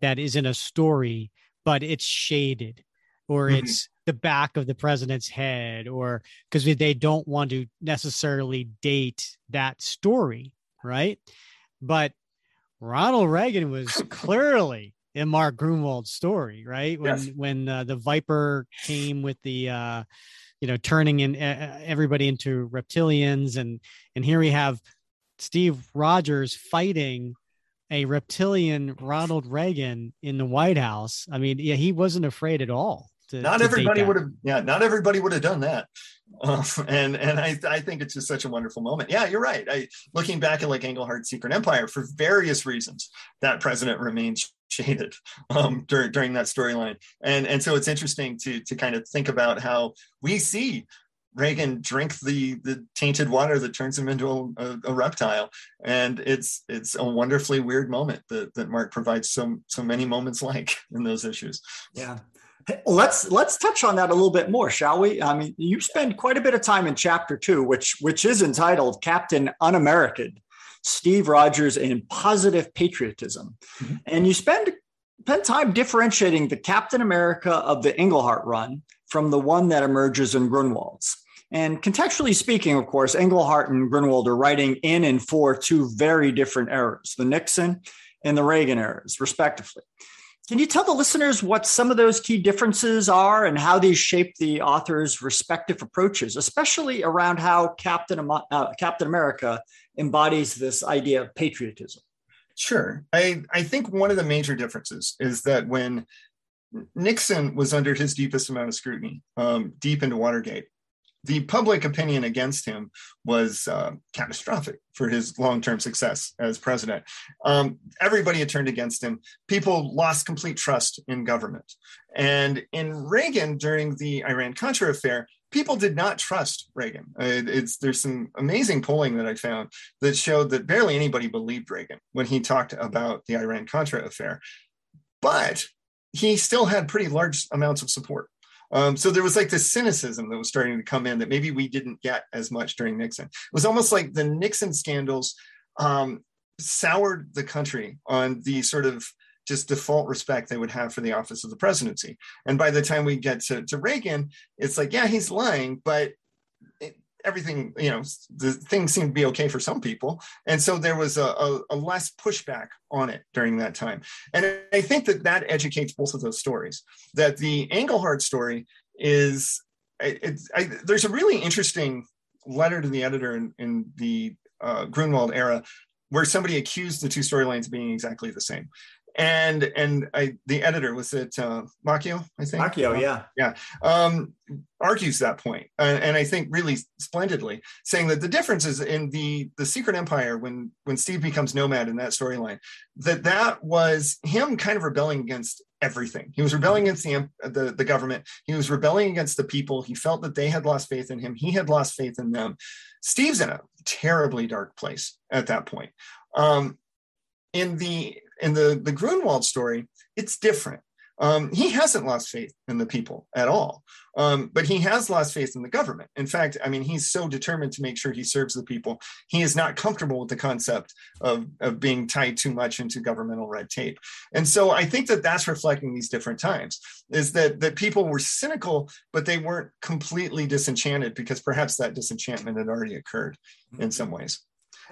that is in a story, but it's shaded or mm-hmm. it's the back of the president's head or because they don't want to necessarily date that story right? But ronald reagan was clearly in mark gruenwald's story right? When yes. when uh, the viper came with the uh you know turning in uh, everybody into reptilians and and here we have steve rogers fighting a reptilian ronald reagan in the white house. I mean yeah he wasn't afraid at all to, not to everybody would have yeah not everybody would have done that. Uh, and and I, I think it's just such a wonderful moment. Yeah you're right. I looking back at like Englehart's Secret Empire for various reasons that president remains shaded um, during during that storyline. And and so it's interesting to to kind of think about how we see Reagan drink the the tainted water that turns him into a, a, reptile, and it's it's a wonderfully weird moment that, that Mark provides so so many moments like in those issues. Yeah, let's let's touch on that a little bit more shall we i mean you spend quite a bit of time in chapter two which which is entitled captain un-american steve rogers and positive patriotism mm-hmm. and you spend spend time differentiating the captain america of the englehart run from the one that emerges in Gruenwald's. and contextually speaking of course englehart and Gruenwald are writing in and for two very different eras the nixon and the reagan eras respectively can you tell the listeners what some of those key differences are and how these shape the author's respective approaches, especially around how Captain, uh, Captain America embodies this idea of patriotism? Sure. I, I think one of the major differences is that when Nixon was under his deepest amount of scrutiny, um, deep into Watergate, the public opinion against him was uh, catastrophic for his long-term success as president. Um, everybody had turned against him. People lost complete trust in government. And in Reagan, during the Iran-Contra affair, people did not trust Reagan. Uh, it's there's some amazing polling that I found that showed that barely anybody believed Reagan when he talked about the Iran-Contra affair. But he still had pretty large amounts of support. Um, so there was like this cynicism that was starting to come in that maybe we didn't get as much during Nixon. It was almost like the Nixon scandals um, soured the country on the sort of just default respect they would have for the office of the presidency. And by the time we get to, to Reagan, it's like, yeah, he's lying, but it, everything, you know, the things seem to be okay for some people. And so there was a, a, a, less pushback on it during that time. And I think that that educates both of those stories. That the Englehart story is, it, I, there's a really interesting letter to the editor in, in the uh, Gruenwald era where somebody accused the two storylines being exactly the same and and I the editor was it uh, Macchio, I think. Macchio, yeah, yeah, um, argues that point, uh, and I think really splendidly, saying that the difference is in the the Secret Empire when when Steve becomes Nomad in that storyline, that that was him kind of rebelling against everything. He was rebelling against the, the, the government. He was rebelling against the people. He felt that they had lost faith in him. He had lost faith in them. Steve's in a terribly dark place at that point. Um, in the in the the Gruenwald story, it's different. Um, he hasn't lost faith in the people at all, um, but he has lost faith in the government. In fact, I mean, he's so determined to make sure he serves the people. He is not comfortable with the concept of, of being tied too much into governmental red tape. And so I think that that's reflecting these different times is that, that people were cynical, but they weren't completely disenchanted because perhaps that disenchantment had already occurred in some ways.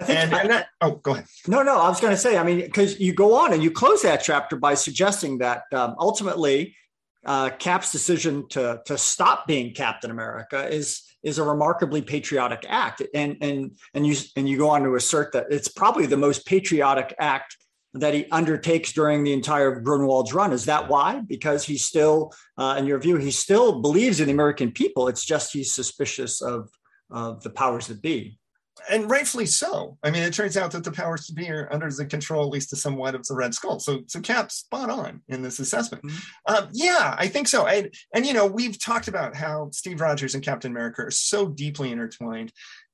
And, and that, oh, go ahead. No, no, I was going to say, I mean, because you go on and you close that chapter by suggesting that um, ultimately uh, Cap's decision to to stop being Captain America is is a remarkably patriotic act, and and and you and you go on to assert that it's probably the most patriotic act that he undertakes during the entire Gruenwald's run. Is that why? Because he still, uh, in your view, he still believes in the American people. It's just he's suspicious of of the powers that be and rightfully so. I mean, it turns out that the powers to be are under the control, at least to somewhat, of the Red Skull. So, so Cap's spot on in this assessment. Mm-hmm. Um, yeah, I think so. And and you know, we've talked about how Steve Rogers and Captain America are so deeply intertwined.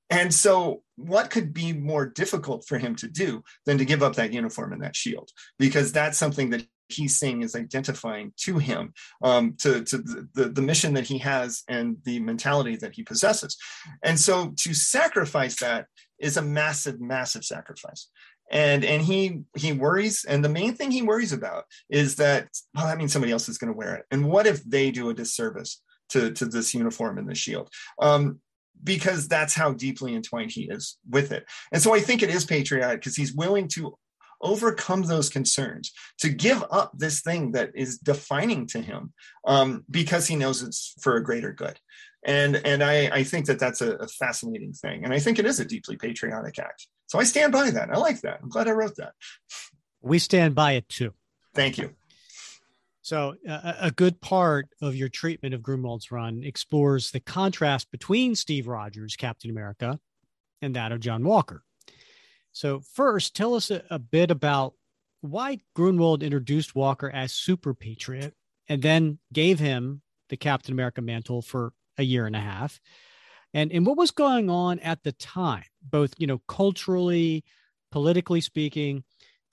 And so, what could be more difficult for him to do than to give up that uniform and that shield? Because that's something that he's saying is identifying to him um, to, to the, the mission that he has and the mentality that he possesses. And so to sacrifice that is a massive massive sacrifice. And and he he worries and the main thing he worries about is that well that means somebody else is going to wear it. And what if they do a disservice to to this uniform and the shield? Um, because that's how deeply entwined he is with it. And so i think it is patriotic because he's willing to overcome those concerns, to give up this thing that is defining to him um, because he knows it's for a greater good. And, and I, I think that that's a, a fascinating thing. And I think it is a deeply patriotic act. So I stand by that. I like that. I'm glad I wrote that. We stand by it too. Thank you. So, uh, a good part of your treatment of Gruenwald's run explores the contrast between Steve Rogers, Captain America, and that of John Walker. So, first, tell us a, a bit about why Gruenwald introduced Walker as Super Patriot and then gave him the Captain America mantle for a year and a half. And, and what was going on at the time, both, you know, culturally, politically speaking,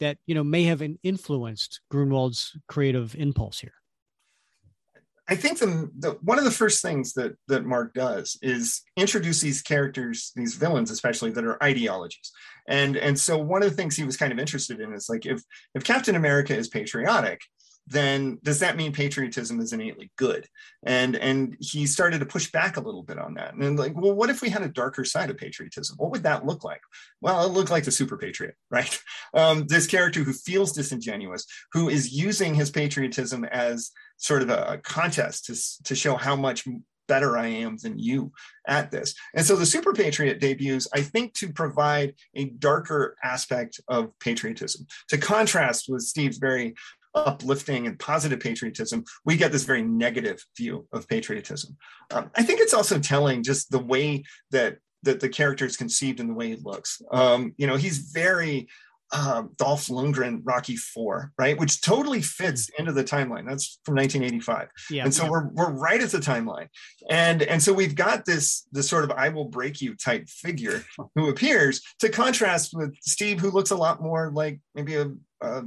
that, you know, may have influenced Gruenwald's creative impulse here? I think the, the, one of the first things that that Mark does is introduce these characters, these villains, especially that are ideologies. And and so one of the things he was kind of interested in is like if if Captain America is patriotic, then does that mean patriotism is innately good? And and he started to push back a little bit on that. And like, well, what if we had a darker side of patriotism? What would that look like? Well, it looked like the super patriot, [LAUGHS] right? Um, this character who feels disingenuous, who is using his patriotism as sort of a, contest to, to show how much better I am than you at this. And so the Super Patriot debuts, I think, to provide a darker aspect of patriotism. To contrast with Steve's very uplifting and positive patriotism, we get this very negative view of patriotism. Um, I think it's also telling just the way that that the character is conceived and the way he looks. Um, you know, he's very um, Dolph Lundgren Rocky Four, right? Which totally fits into the timeline. That's from 1985, yeah, and so we're we're right at the timeline, and and so we've got this this sort of I will break you type figure who appears to contrast with Steve, who looks a lot more like maybe a. a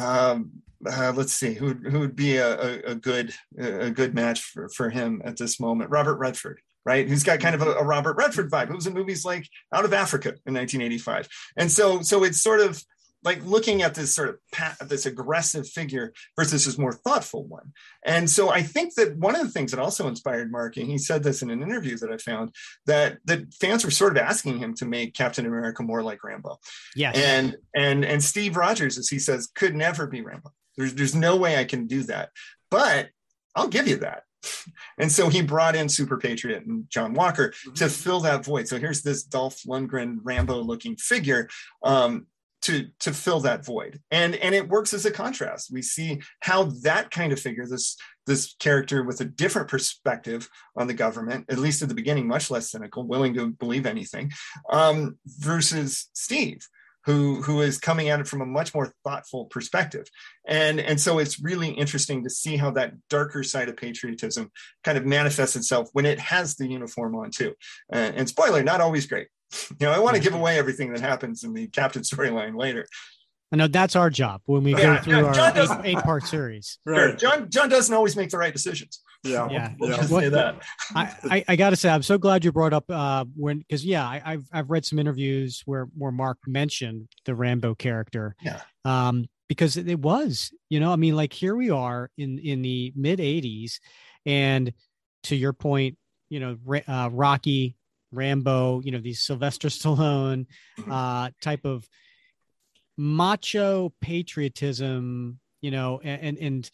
um, uh, let's see who who would be a, a, a good a good match for, for him at this moment. Robert Redford, right? Who's got kind of a, a, Robert Redford vibe. Who was in movies like Out of Africa in 1985, and so so it's sort of like looking at this sort of pat, this aggressive figure versus this more thoughtful one. And so I think that one of the things that also inspired Mark, and he said this in an interview that I found, that that fans were sort of asking him to make Captain America more like Rambo. Yeah. And and and Steve Rogers, as he says, could never be Rambo. There's there's no way I can do that. But I'll give you that [LAUGHS] and so he brought in Super Patriot and John Walker mm-hmm. to fill that void. So here's this Dolph Lundgren Rambo looking figure um, to to fill that void, and and it works as a contrast. We see how that kind of figure, this this character with a different perspective on the government, at least at the beginning, much less cynical, willing to believe anything, um, versus Steve who who is coming at it from a much more thoughtful perspective. And and so it's really interesting to see how that darker side of patriotism kind of manifests itself when it has the uniform on too. Uh, and spoiler not always great you know i want to give away everything that happens in the captain storyline later I know that's our job when we Yeah, go through yeah, our eight, eight, part series. [LAUGHS] Sure, john john doesn't always make the right decisions Yeah. Yeah. we'll Yeah. just What- say that I, I, I gotta say, I'm so glad you brought up uh when because yeah, I, I've I've read some interviews where where Mark mentioned the Rambo character. Yeah. Um, because it, it was, you know, I mean, like here we are in in the mid '80s, and to your point, you know, uh, Rocky, Rambo, you know, these Sylvester [LAUGHS] Stallone Mhm. uh type of macho patriotism, you know, and and, and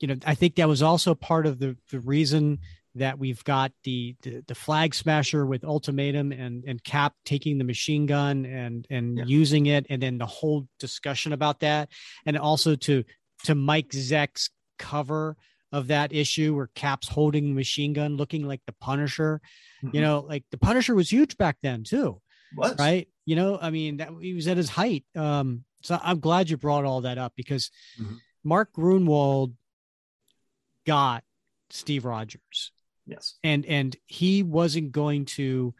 you know, I think that was also part of the the reason that we've got the the, the flag smasher with ultimatum and and Cap taking the machine gun and and Yeah. using it, and then the whole discussion about that, and also to to Mike Zeck's cover of that issue where Cap's holding the machine gun, looking like the Punisher. Mhm. You know, like the Punisher was huge back then too Was. right you know i mean that he was at his height um so i'm glad you brought all that up because Mhm. mark gruenwald got steve rogers yes and and he wasn't going to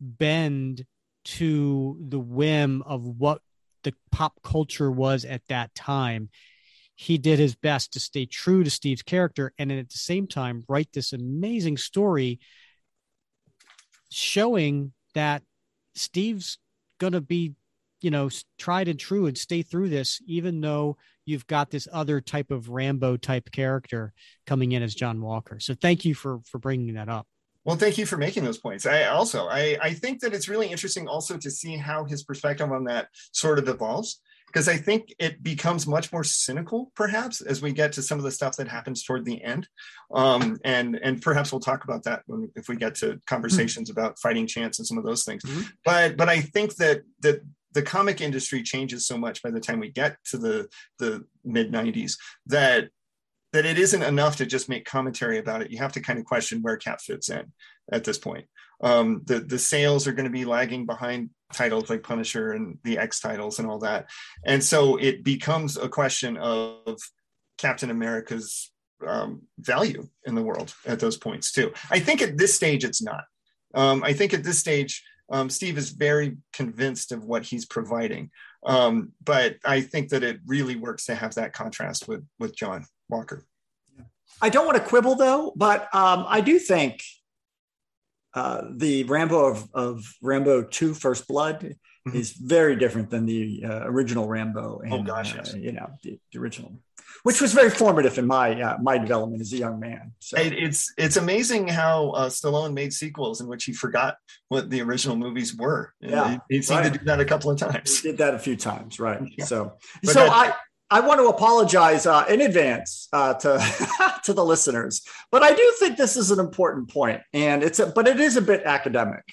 bend to the whim of what the pop culture was at that time he did his best to stay true to steve's character and at the same time write this amazing story showing that steve's going to be you know tried and true and stay through this even though you've got this other type of rambo type character coming in as john walker. So thank you for for bringing that up. Well, thank you for making those points. I also I, I think that it's really interesting also to see how his perspective on that sort of evolves because I think it becomes much more cynical perhaps as we get to some of the stuff that happens toward the end. Um, and and perhaps we'll talk about that when, if we get to conversations about fighting chance and some of those things. Mhm. But but I think that that the comic industry changes so much by the time we get to the the mid 90s that that it isn't enough to just make commentary about it. You have to kind of question where Cap fits in at this point. Um, the the sales are going to be lagging behind titles like Punisher and the X titles and all that, and so it becomes a question of Captain America's um, value in the world at those points too. I think at this stage it's not. Um, I think at this stage um, Steve is very convinced of what he's providing, um, but I think that it really works to have that contrast with with John Walker. I don't want to quibble though, but um, I do think uh, the Rambo of, of Rambo 2 First Blood Mhm. is very different than the uh, original Rambo. And, Oh, gosh, uh, yes. you know, the, the original, which was very formative in my uh, my development as a young man. So It, it's it's amazing how uh, Stallone made sequels in which he forgot what the original movies were. Yeah, he, he seemed right. to do that a couple of times. did that a few times, right? [LAUGHS] Yeah. So, But so I I want to apologize uh, in advance uh, to [LAUGHS] to the listeners, but I do think this is an important point, and it's a, but it is a bit academic.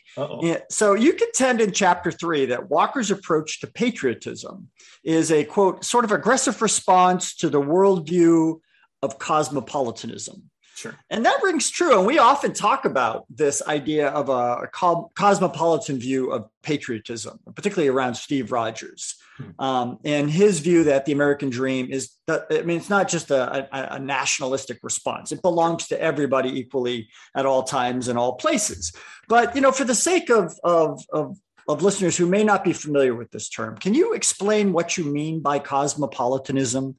Yeah, so you contend in chapter three that Walker's approach to patriotism is a quote sort of aggressive response to the worldview of cosmopolitanism. Sure. And that rings true. And we often talk about this idea of a, a co- cosmopolitan view of patriotism, particularly around Steve Rogers. Hmm. Um, and his view that the American dream is, that, I mean, it's not just a, a, a nationalistic response, it belongs to everybody equally at all times and all places. But, you know, for the sake of, of, of, of listeners who may not be familiar with this term, can you explain what you mean by cosmopolitanism?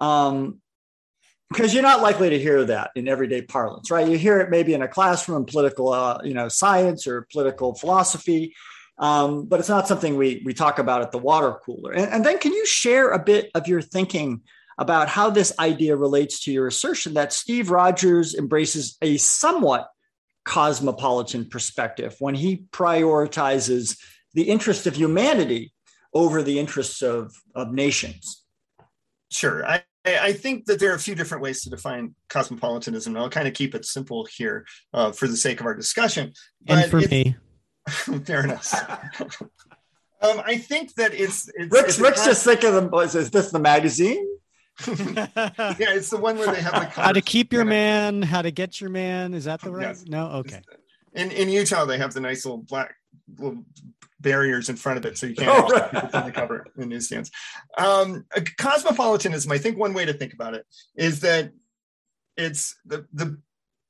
Um, because you're not likely to hear that in everyday parlance, right? You hear it maybe in a classroom, political, uh, you know, science or political philosophy, um, but it's not something we we talk about at the water cooler. And, and then, can you share a bit of your thinking about how this idea relates to your assertion that Steve Rogers embraces a somewhat cosmopolitan perspective when he prioritizes the interest of humanity over the interests of of nations? Sure. I, I I think that there are a few different ways to define cosmopolitanism. I'll kind of keep it simple here uh, for the sake of our discussion. and for it's- me [LAUGHS] fair enough. [LAUGHS] um, I think that it's, it's Rick's, it's Rick's con- just thinking, of, is, is this the magazine? [LAUGHS] yeah, it's the one where they have the how to keep your man how to get your man is that the right Yes. no okay in in Utah, they have the nice little black little barriers in front of it, so you can't Oh, right. the cover in newsstands. Um, cosmopolitanism, I think one way to think about it is that it's the the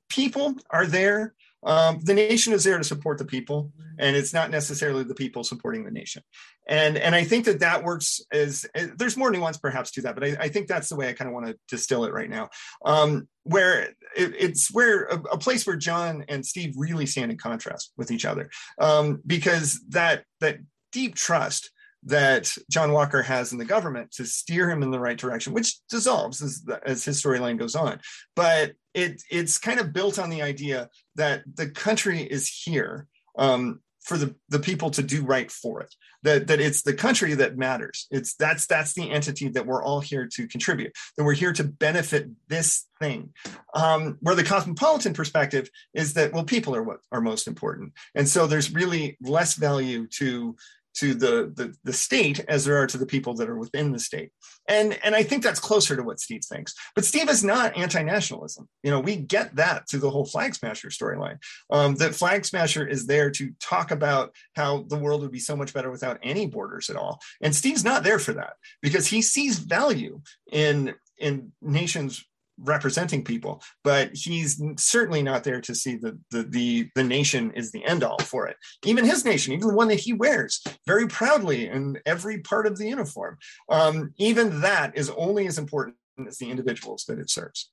people are there. Um, the nation is there to support the people, and it's not necessarily the people supporting the nation. And and I think that that works as, as- there's more nuance perhaps to that, but I, I think that's the way I kind of want to distill it right now. Um, where it, it's where a, a place where John and Steve really stand in contrast with each other, um, because that that deep trust that John Walker has in the government to steer him in the right direction, which dissolves as, as his storyline goes on. But it it's kind of built on the idea that the country is here um, for the, the people to do right for it. That that it's the country that matters. It's that's that's the entity that we're all here to contribute. That we're here to benefit this thing. Um, where the cosmopolitan perspective is that well, people are what are most important, and so there's really less value to to the, the the state as there are to the people that are within the state. And and i think that's closer to what steve thinks. But steve is not anti-nationalism. You know we get that through the whole flag smasher storyline um, that flag smasher is there to talk about how the world would be so much better without any borders at all. And steve's not there for that because he sees value in in nations representing people but he's certainly not there to see the, the the the nation is the end all for it even his nation even the one that he wears very proudly in every part of the uniform um, even that is only as important as the individuals that it serves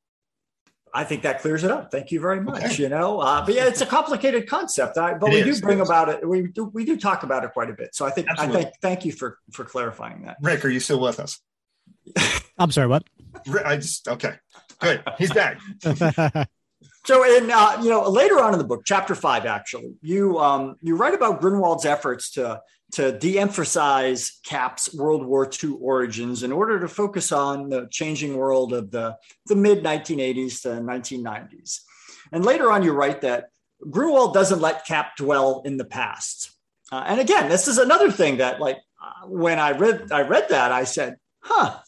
I think that clears it up. Thank you very much. Okay. You know, uh, but yeah, it's a complicated concept. I, but It we is, do bring it is. about it. We do we do talk about it quite a bit. So I think Absolutely. I think thank you for for clarifying that. rick are you still with us [LAUGHS] I'm sorry, what? I just okay good he's back [LAUGHS] So, in uh, you know, later on in the book, chapter five, actually, you um, you write about Gruenwald's efforts to to de-emphasize Cap's World War II origins in order to focus on the changing world of the the mid 1980s to 1990s. And later on, you write that Gruenwald doesn't let Cap dwell in the past. Uh, and again, this is another thing that, like, uh, when I read I read that, I said, "Huh."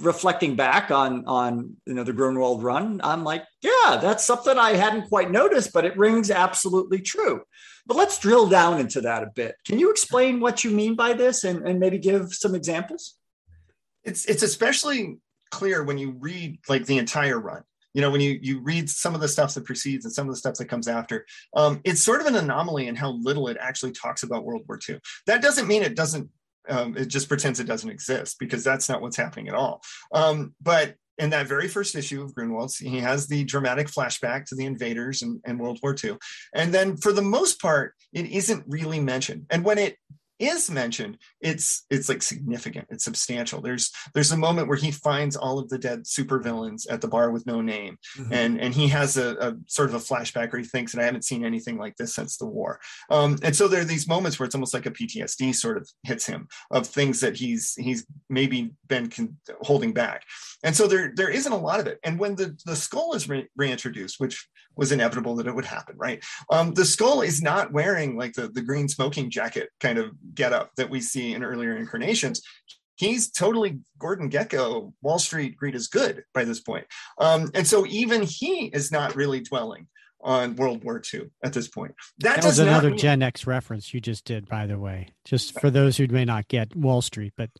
Reflecting back on on you know the Gruenwald run, I'm like, yeah, that's something I hadn't quite noticed, but it rings absolutely true. But let's drill down into that a bit. Can you explain what you mean by this and, and maybe give some examples? it's it's especially clear when you read like the entire run you know when you you read some of the stuff that precedes and some of the stuff that comes after um, it's sort of an anomaly in how little it actually talks about world war ii that doesn't mean it doesn't um, it just pretends it doesn't exist because that's not what's happening at all um, but in that very first issue of Gruenwald's, he has the dramatic flashback to the invaders and, and World War II. And then for the most part, it isn't really mentioned. And when it is mentioned, it's it's like significant, it's substantial. There's there's a moment where he finds all of the dead supervillains at the bar with no name, and and he has a, a sort of a flashback where he thinks that I haven't seen anything like this since the war. Um, and so there are these moments where it's almost like a PTSD sort of hits him of things that he's he's maybe been con- holding back. And so there there isn't a lot of it. And when the the skull is re- reintroduced, which was inevitable that it would happen, right? Um, the skull is not wearing like the the green smoking jacket kind of get up that we see in earlier incarnations. He's totally Gordon Gekko, Wall Street greed is good by this point. Um, and so even he is not really dwelling on World War II at this point. That, That was another mean- Gen X reference you just did, by the way. Just for those who may not get Wall Street, but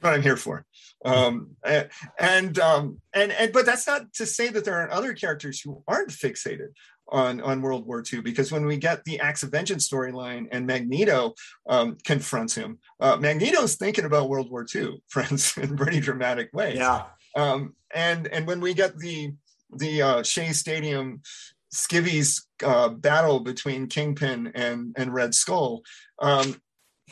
what I'm here for. Um, and um, and and but that's not to say that there aren't other characters who aren't fixated on on World War II because when we get the Acts of Vengeance storyline and Magneto um, confronts him, uh, Magneto's thinking about World War II, [LAUGHS] friends, in pretty dramatic ways. Yeah. Um, and and when we get the the uh, Shea Stadium skivvies uh, battle between Kingpin and and Red Skull, um,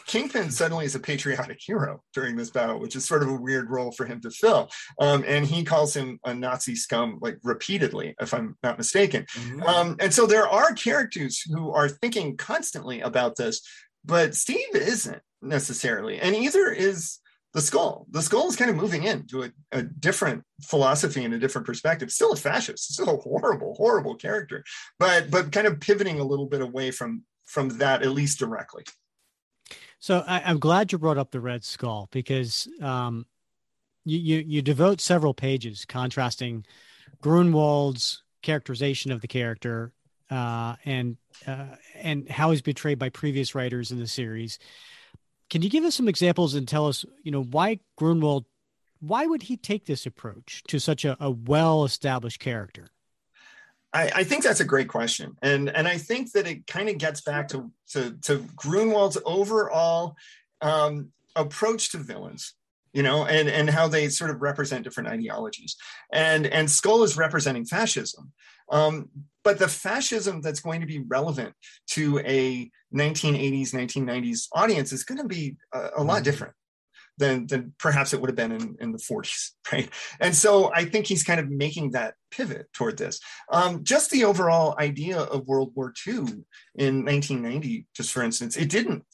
Kingpin suddenly is a patriotic hero during this battle, which is sort of a weird role for him to fill. Um, and he calls him a Nazi scum like repeatedly, if I'm not mistaken. Um, and so there are characters who are thinking constantly about this, but Steve isn't necessarily, and either is the skull. The skull is kind of moving into a, a different philosophy and a different perspective. Still a fascist, still a horrible, horrible character, but but kind of pivoting a little bit away from from that at least directly. So I, I'm glad you brought up the Red Skull because um, you, you you devote several pages contrasting Gruenwald's characterization of the character uh, and uh, and how he's betrayed by previous writers in the series. Can you give us some examples and tell us, you know, why Gruenwald, why would he take this approach to such a, a well-established character? I, I, think that's a great question, and and I think that it kind of gets back to to, to Gruenwald's overall um, approach to villains, you know, and and how they sort of represent different ideologies, and and Skull is representing fascism, um, but the fascism that's going to be relevant to a 1980s 1990s audience is going to be a, a lot mm-hmm. different than than perhaps it would have been in, in the 40s, [LAUGHS] right? And so I think he's kind of making that pivot toward this. Um, just the overall idea of World War II in 1990, just for instance, it didn't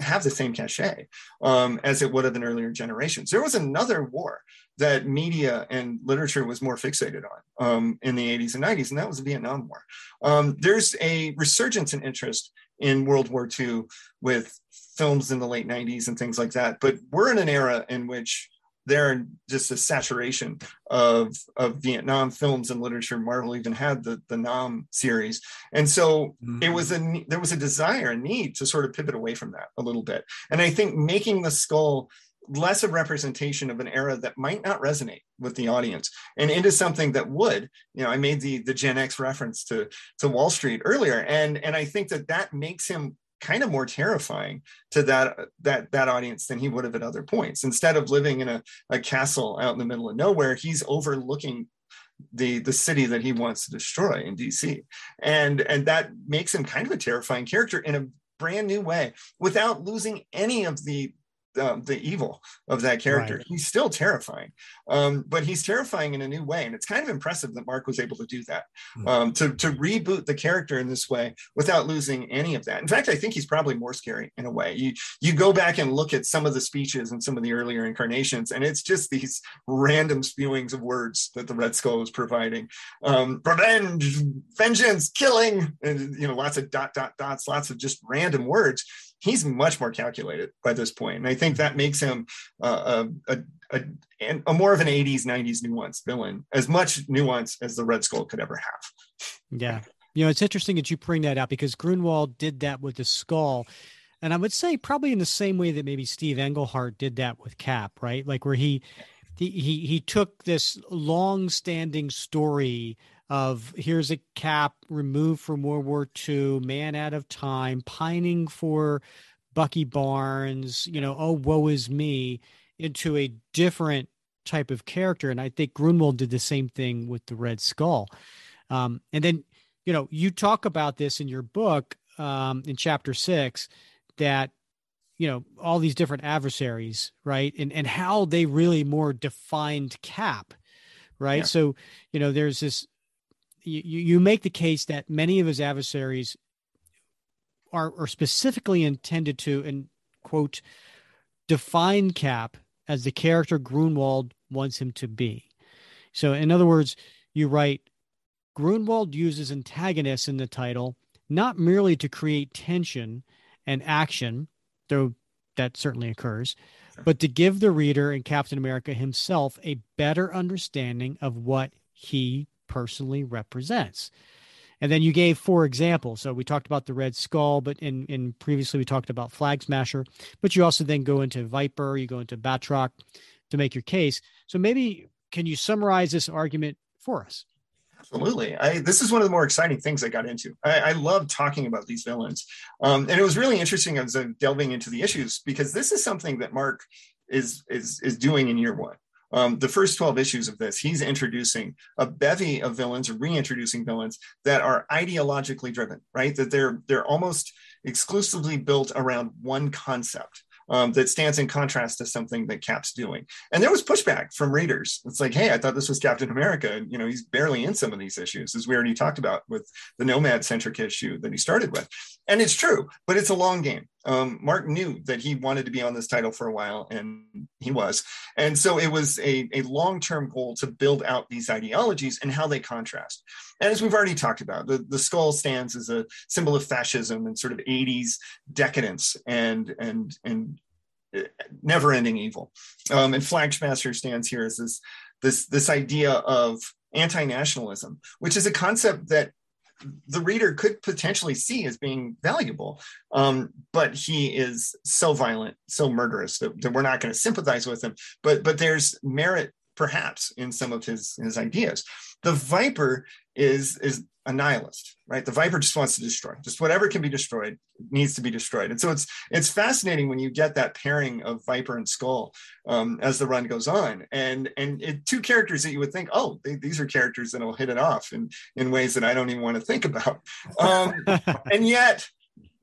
have the same cachet um, as it would have in earlier generations. There was another war that media and literature was more fixated on um, in the 80s and 90s, and that was the Vietnam War. Um, there's a resurgence in interest in World War II with films in the late 90s and things like that. But we're in an era in which there just a saturation of of Vietnam films and literature. Marvel even had the the Nam series, and so mm-hmm. it was a there was a desire, a need to sort of pivot away from that a little bit. And I think making the skull less a representation of an era that might not resonate with the audience and into something that would you know i made the the gen x reference to to wall street earlier and and i think that that makes him kind of more terrifying to that that that audience than he would have at other points. Instead of living in a, a castle out in the middle of nowhere he's overlooking the the city that he wants to destroy in dc and and that makes him kind of a terrifying character in a brand new way without losing any of the um, the evil of that character. Right. He's still terrifying, um, but he's terrifying in a new way, and it's kind of impressive that Mark was able to do that hmm. um, to to reboot the character in this way without losing any of that. In fact, I think he's probably more scary in a way. You you go back and look at some of the speeches and some of the earlier incarnations, and it's just these random spewings of words that the Red Skull is providing: um, revenge, vengeance, killing, and you know lots of dot dot dots, lots of just random words he's much more calculated by this point, and I think that makes him uh, a, a, a, a more of an '80s '90s nuanced villain, as much nuance as the Red Skull could ever have. Yeah, you know, it's interesting that you bring that out because Gruenwald did that with the Skull. And I would say probably in the same way that maybe Steve Englehart did that with Cap, right? Like where he he he, he took this long-standing story of here's a cap removed from World War II, man out of time, pining for Bucky Barnes, you know, oh, woe is me, into a different type of character. And I think Gruenwald did the same thing with the Red Skull. Um, and then, you know, you talk about this in your book um, in chapter six that, you know, all these different adversaries, right? And, and how they really more defined cap, right? Yeah. So, you know, there's this you, you make the case that many of his adversaries are, are specifically intended to, and quote, define Cap as the character Gruenwald wants him to be. So, in other words, you write Gruenwald uses antagonists in the title not merely to create tension and action, though that certainly occurs, but to give the reader and Captain America himself a better understanding of what he personally represents. And then you gave four examples. So we talked about the Red Skull, but in, in previously we talked about Flag Smasher. But you also then go into Viper, you go into Batroc to make your case. So maybe can you summarize this argument for us? Absolutely. I, this is one of the more exciting things I got into. I, I love talking about these villains. Um, and it was really interesting as I'm delving into the issues because this is something that Mark is is is doing in year one. Um, the first 12 issues of this, he's introducing a bevy of villains, reintroducing villains that are ideologically driven, right? That they're they're almost exclusively built around one concept um, that stands in contrast to something that Cap's doing. And there was pushback from readers. It's like, hey, I thought this was Captain America. And, you know, he's barely in some of these issues, as we already talked about with the Nomad centric issue that he started with. And it's true, but it's a long game. Um, Mark knew that he wanted to be on this title for a while, and he was. And so it was a, a long term goal to build out these ideologies and how they contrast. And as we've already talked about, the, the skull stands as a symbol of fascism and sort of 80s decadence and, and, and uh, never ending evil. Um, and Flag Smasher stands here as this, this, this idea of anti nationalism, which is a concept that the reader could potentially see as being valuable. Um, but he is so violent, so murderous that, that we're not going to sympathize with him. But but there's merit perhaps in some of his his ideas. The Viper is is a nihilist, right? The Viper just wants to destroy. Just whatever can be destroyed needs to be destroyed. And so it's it's fascinating when you get that pairing of Viper and Skull um, as the run goes on, and and it, two characters that you would think, oh, they, these are characters that will hit it off in in ways that I don't even want to think about, [LAUGHS] um, and yet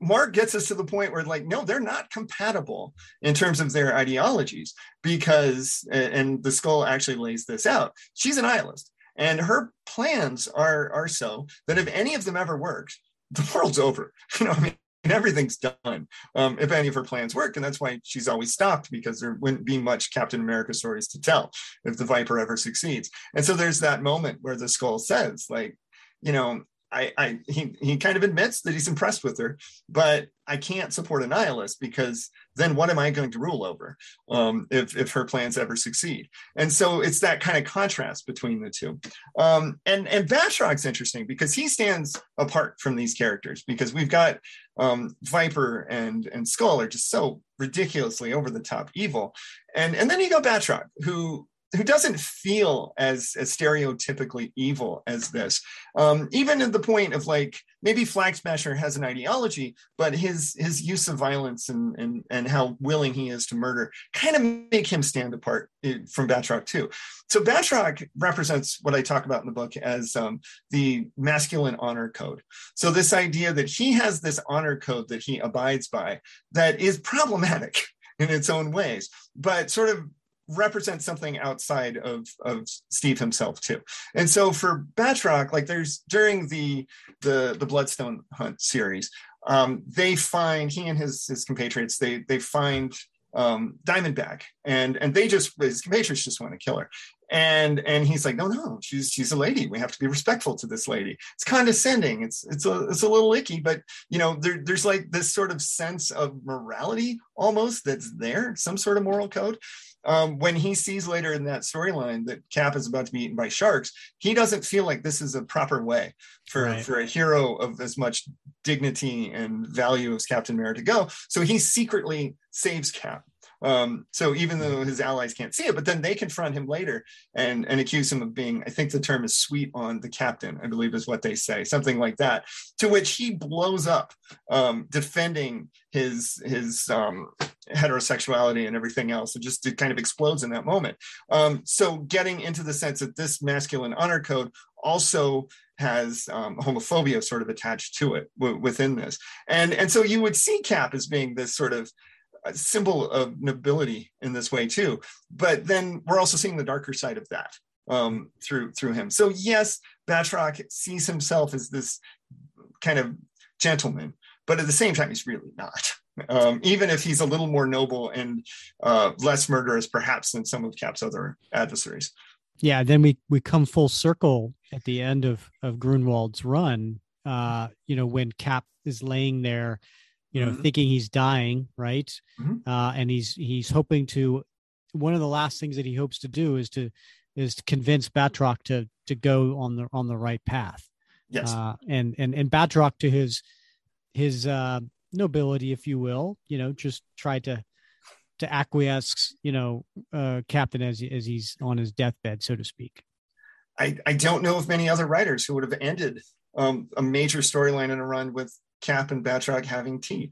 Mark gets us to the point where, like, no, they're not compatible in terms of their ideologies because, and the skull actually lays this out. She's an nihilist, and her plans are are so that if any of them ever worked, [LAUGHS] the world's over. [LAUGHS] You know, I mean, everything's done um, if any of her plans work, and that's why she's always stopped because there wouldn't be much Captain America stories to tell if the Viper ever succeeds. And so there's that moment where the skull says, like, you know, I, I he he kind of admits that he's impressed with her, but I can't support a nihilist because then what am I going to rule over um, if if her plans ever succeed? And so it's that kind of contrast between the two. Um, and and Batroc's interesting because he stands apart from these characters because we've got um, Viper and and Skull are just so ridiculously over the top evil, and and then you got Batroc who who doesn't feel as as stereotypically evil as this. Um, even at the point of like maybe Flag Smasher has an ideology, but his his use of violence and and and how willing he is to murder kind of make him stand apart eh, from Batroc too. So Batroc represents what I talk about in the book as um, the masculine honor code. So this idea that he has this honor code that he abides by that is problematic [LAUGHS] in its own ways, but sort of represents something outside of of Steve himself too. And so for Batroc, like there's during the the the Bloodstone Hunt series, um, they find he and his his compatriots they they find um, Diamondback and and they just his compatriots just want to kill her. And and he's like, no, no, she's she's a lady. We have to be respectful to this lady. It's condescending. It's it's a it's a little icky, but you know, there, there's like this sort of sense of morality almost that's there, some sort of moral code um, when he sees later in that storyline that Cap is about to be eaten by sharks, he doesn't feel like this is a proper way for, right. for a hero of as much dignity and value as Captain America to go. So he secretly saves Cap. Um, so even though his allies can't see it, but then they confront him later and, and accuse him of being, I think the term is sweet on the captain, I believe is what they say, something like that, to which he blows up, um, defending his, his um, heterosexuality and everything else. It just it kind of explodes in that moment. Um, so getting into the sense that this masculine honor code also has um, homophobia sort of attached to it w- within this. And, and so you would see Cap as being this sort of symbol of nobility in this way too. But then we're also seeing the darker side of that um, through through him. So yes, Batroc sees himself as this kind of gentleman, but at the same time, he's really not. Um, even if he's a little more noble and uh, less murderous, perhaps than some of Cap's other adversaries. Yeah, then we we come full circle at the end of of Gruenwald's run. Uh, you know, when Cap is laying there you know, mm-hmm. thinking he's dying, right? Mm-hmm. Uh, and he's he's hoping to. One of the last things that he hopes to do is to is to convince Batroc to to go on the on the right path. Yes. Uh, and and and Batroc to his his uh, nobility, if you will, you know, just try to to acquiesce, you know, uh, Captain as as he's on his deathbed, so to speak. I, I don't know of many other writers who would have ended um, a major storyline in a run with Cap and Batroc having tea,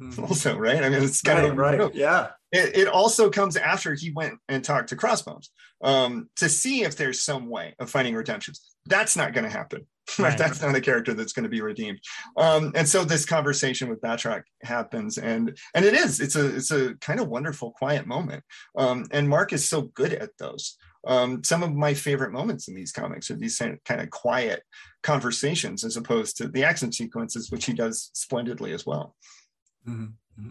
mm-hmm. [LAUGHS] also, right? I mean, it's kind right, of right, know, yeah. It, it, also comes after he went and talked to Crossbones um, to see if there's some way of finding redemptions. That's not going to happen. [LAUGHS] Right. that's not a character that's going to be redeemed. Um, and so this conversation with Batroc happens, and and it is it's a it's a kind of wonderful, quiet moment. Um, and Mark is so good at those um, some of my favorite moments in these comics are these kind of quiet conversations as opposed to the action sequences, which he does splendidly as well. Mm-hmm.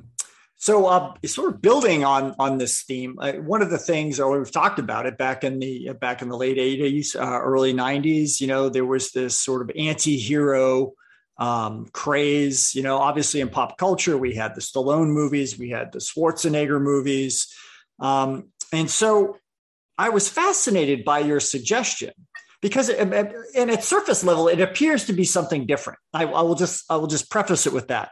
So, uh, sort of building on on this theme, uh, one of the things, or we've talked about it back in the back in the late '80s, uh, early '90s. You know, there was this sort of anti-hero um, craze. You know, obviously in pop culture, we had the Stallone movies, we had the Schwarzenegger movies, um, and so I was fascinated by your suggestion because it, and at surface level it appears to be something different. I, I, will just i will just preface it with that.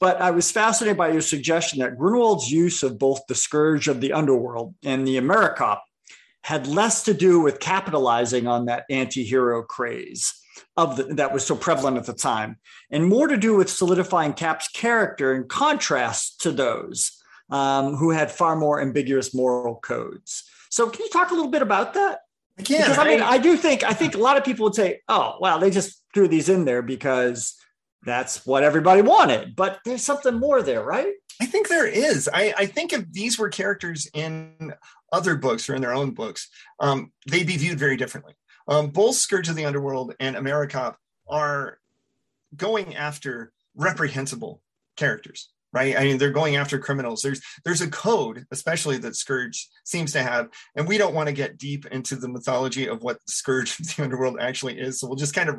But i was fascinated by your suggestion that gruenwald's use of both the scourge of the underworld and the americop had less to do with capitalizing on that anti-hero craze of the, that was so prevalent at the time and more to do with solidifying cap's character in contrast to those um, who had far more ambiguous moral codes so can you talk a little bit about that I can. Because, I mean, I do think I think a lot of people would say, "Oh, well, they just threw these in there because that's what everybody wanted." But there's something more there, right? I think there is. I, I think if these were characters in other books or in their own books, um, they'd be viewed very differently. Um, both Scourge of the Underworld and AmeriCop are going after reprehensible characters right? I mean, they're going after criminals. There's there's a code, especially that Scourge seems to have, and we don't want to get deep into the mythology of what the Scourge of the [LAUGHS] Underworld actually is. So we'll just kind of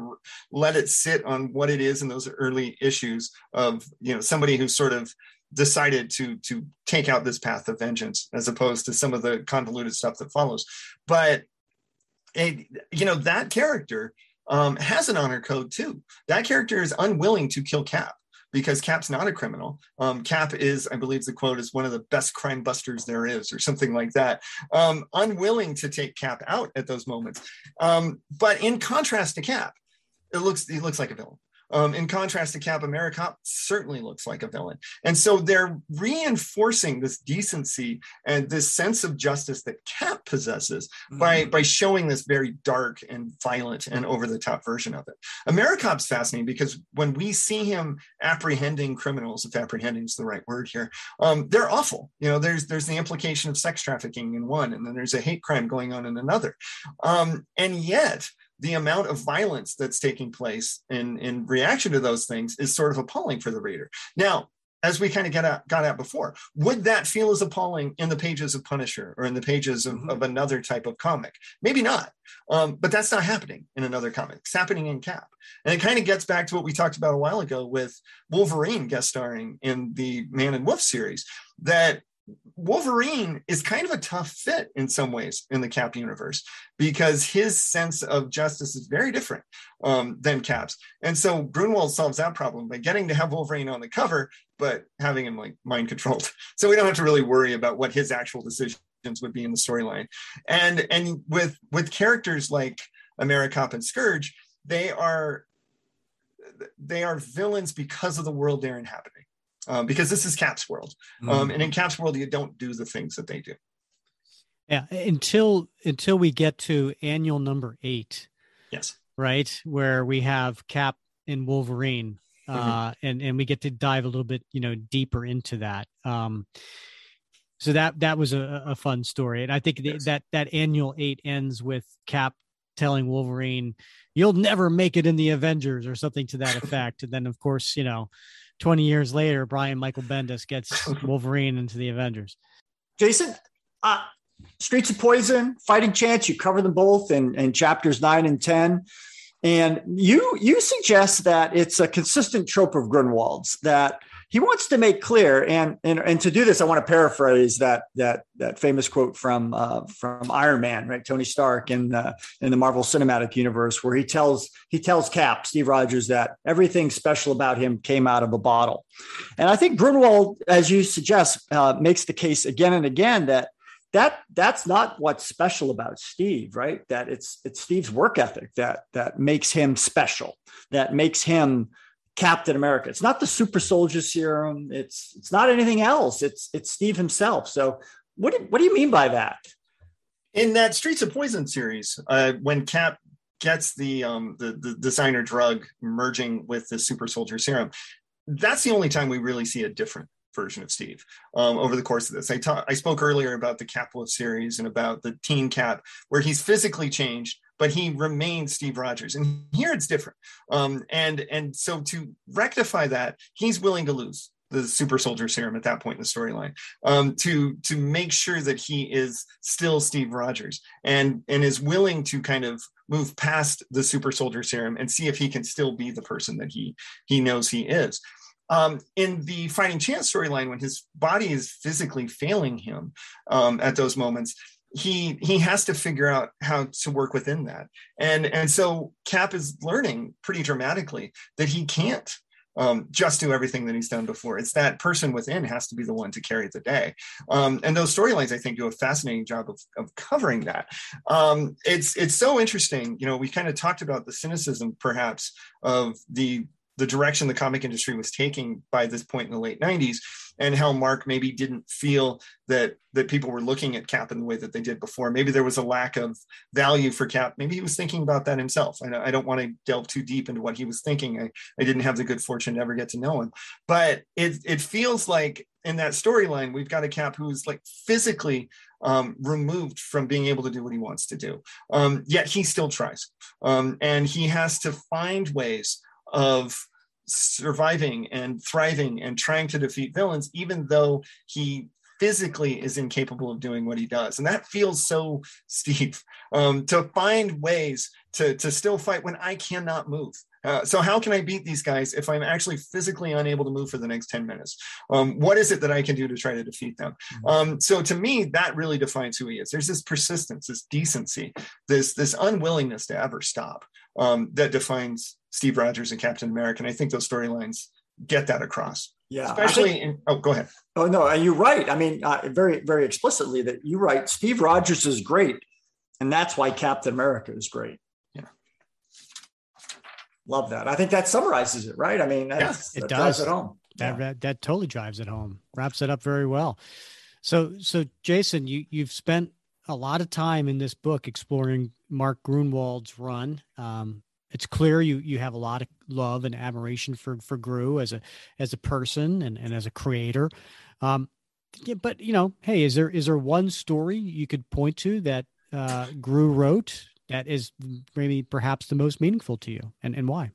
let it sit on what it is in those early issues of you know somebody who sort of decided to to take out this path of vengeance as opposed to some of the convoluted stuff that follows. But it, you know that character um, has an honor code too. That character is unwilling to kill Cap because Cap's not a criminal. Um, Cap is, I believe the quote is one of the best crime busters there is, or something like that. Um, unwilling to take Cap out at those moments. Um, but in contrast to Cap, it looks he looks like a villain. Um, in contrast to Cap, AmeriCop certainly looks like a villain. And so they're reinforcing this decency and this sense of justice that Cap possesses mm-hmm. by, by showing this very dark and violent and over the top version of it. AmeriCop's fascinating because when we see him apprehending criminals, if apprehending is the right word here, um, they're awful. You know, there's there's the implication of sex trafficking in one, and then there's a hate crime going on in another. Um, and yet, the amount of violence that's taking place in, in reaction to those things is sort of appalling for the reader. Now, as we kind of get at, got at before, would that feel as appalling in the pages of Punisher or in the pages of, mm-hmm. of another type of comic? Maybe not, um, but that's not happening in another comic. It's happening in Cap. And it kind of gets back to what we talked about a while ago with Wolverine guest starring in the Man and Wolf series, that Wolverine is kind of a tough fit in some ways in the Cap universe because his sense of justice is very different um, than Cap's. And so Gruenwald solves that problem by getting to have Wolverine on the cover, but having him like mind controlled. [LAUGHS] So we don't have to really worry about what his actual decisions would be in the storyline. And and with with characters like AmeriCop and Scourge, they are they are villains because of the world they're inhabiting um, because this is Cap's world, um, mm-hmm. and in Cap's world, you don't do the things that they do. Yeah, until until we get to annual number eight. Yes. Right, where we have Cap and Wolverine, uh, mm-hmm. and and we get to dive a little bit, you know, deeper into that. Um, so that that was a, a fun story, and I think yes. that that annual eight ends with Cap telling Wolverine, "You'll never make it in the Avengers" or something to that [LAUGHS] effect, and then of course, you know 20 years later, Brian Michael Bendis gets [LAUGHS] Wolverine into the Avengers. Jason, uh, Streets of Poison, Fighting Chance, you cover them both in, in chapters nine and 10. And you you suggest that it's a consistent trope of Gruenwald's that he wants to make clear, and and, and to do this, I want to paraphrase that that that famous quote from uh, from Iron Man, right? Tony Stark in in the Marvel Cinematic Universe, where he tells he tells Cap Steve Rogers that everything special about him came out of a bottle, and I think Gruenwald, as you suggest, uh, makes the case again and again that that that's not what's special about Steve, right? That it's it's Steve's work ethic that that makes him special, that makes him Captain America. It's not the super soldier serum. It's it's not anything else. It's it's Steve himself. So what do, what do you mean by that? In that Streets of Poison series, uh, when Cap gets the um the, the designer drug merging with the super soldier serum, that's the only time we really see a different version of Steve um, over the course of this. I, ta- I spoke earlier about the Capulus series and about the Teen Cap, where he's physically changed but he remains Steve Rogers. And here it's different. Um, and and so to rectify that, he's willing to lose the super soldier serum at that point in the storyline um, to to make sure that he is still Steve Rogers and and is willing to kind of move past the super soldier serum and see if he can still be the person that he he knows he is. Um, in the fighting chance storyline, when his body is physically failing him um, at those moments, he he has to figure out how to work within that and and so cap is learning pretty dramatically that he can't um, just do everything that he's done before. It's that person within has to be the one to carry the day. Um, and those storylines, I think, do a fascinating job of, of covering that. Um, it's it's so interesting. You know, we kind of talked about the cynicism, perhaps, of the the direction the comic industry was taking by this point in the late 90s and how mark maybe didn't feel that that people were looking at cap in the way that they did before. Maybe there was a lack of value for cap. Maybe he was thinking about that himself. I, I don't want to delve too deep into what he was thinking. I, I didn't have the good fortune to ever get to know him. But it it feels like in that storyline we've got a cap who's like physically um, removed from being able to do what he wants to do. Um, yet he still tries. Um, and he has to find ways of surviving and thriving and trying to defeat villains, even though he physically is incapable of doing what he does. And that feels so steep um, to find ways to, to still fight when I cannot move. Uh, so how can I beat these guys if I'm actually physically unable to move for the next 10 minutes? Um, what is it that I can do to try to defeat them? Mm-hmm. Um, so to me, that really defines who he is. There's this persistence, this decency, this, this unwillingness to ever stop um, that defines Steve Rogers and Captain America. And I think those storylines get that across. Yeah. Especially think, in, oh, go ahead. Oh, no. And you're right. I mean, uh, very, very explicitly that you're right. Steve Rogers is great. And that's why Captain America is great. Yeah. Love that. I think that summarizes it, right? I mean, yeah, it that does. it home. That, yeah. that totally drives it home. Wraps it up very well. So, so Jason, you you've spent a lot of time in this book exploring Mark Gruenwald's run. Um, it's clear you you have a lot of love and admiration for for Gru as a as a person and, and as a creator. Um, yeah, but you know, hey, is there is there one story you could point to that uh, Gru wrote that is maybe perhaps the most meaningful to you, and and why?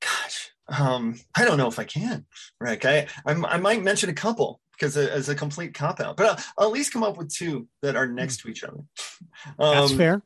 Gosh, um, I don't know if I can, Rick. I I, I might mention a couple because as a complete cop out, but I'll, I'll, at least come up with two that are next to each other. Um, That's fair.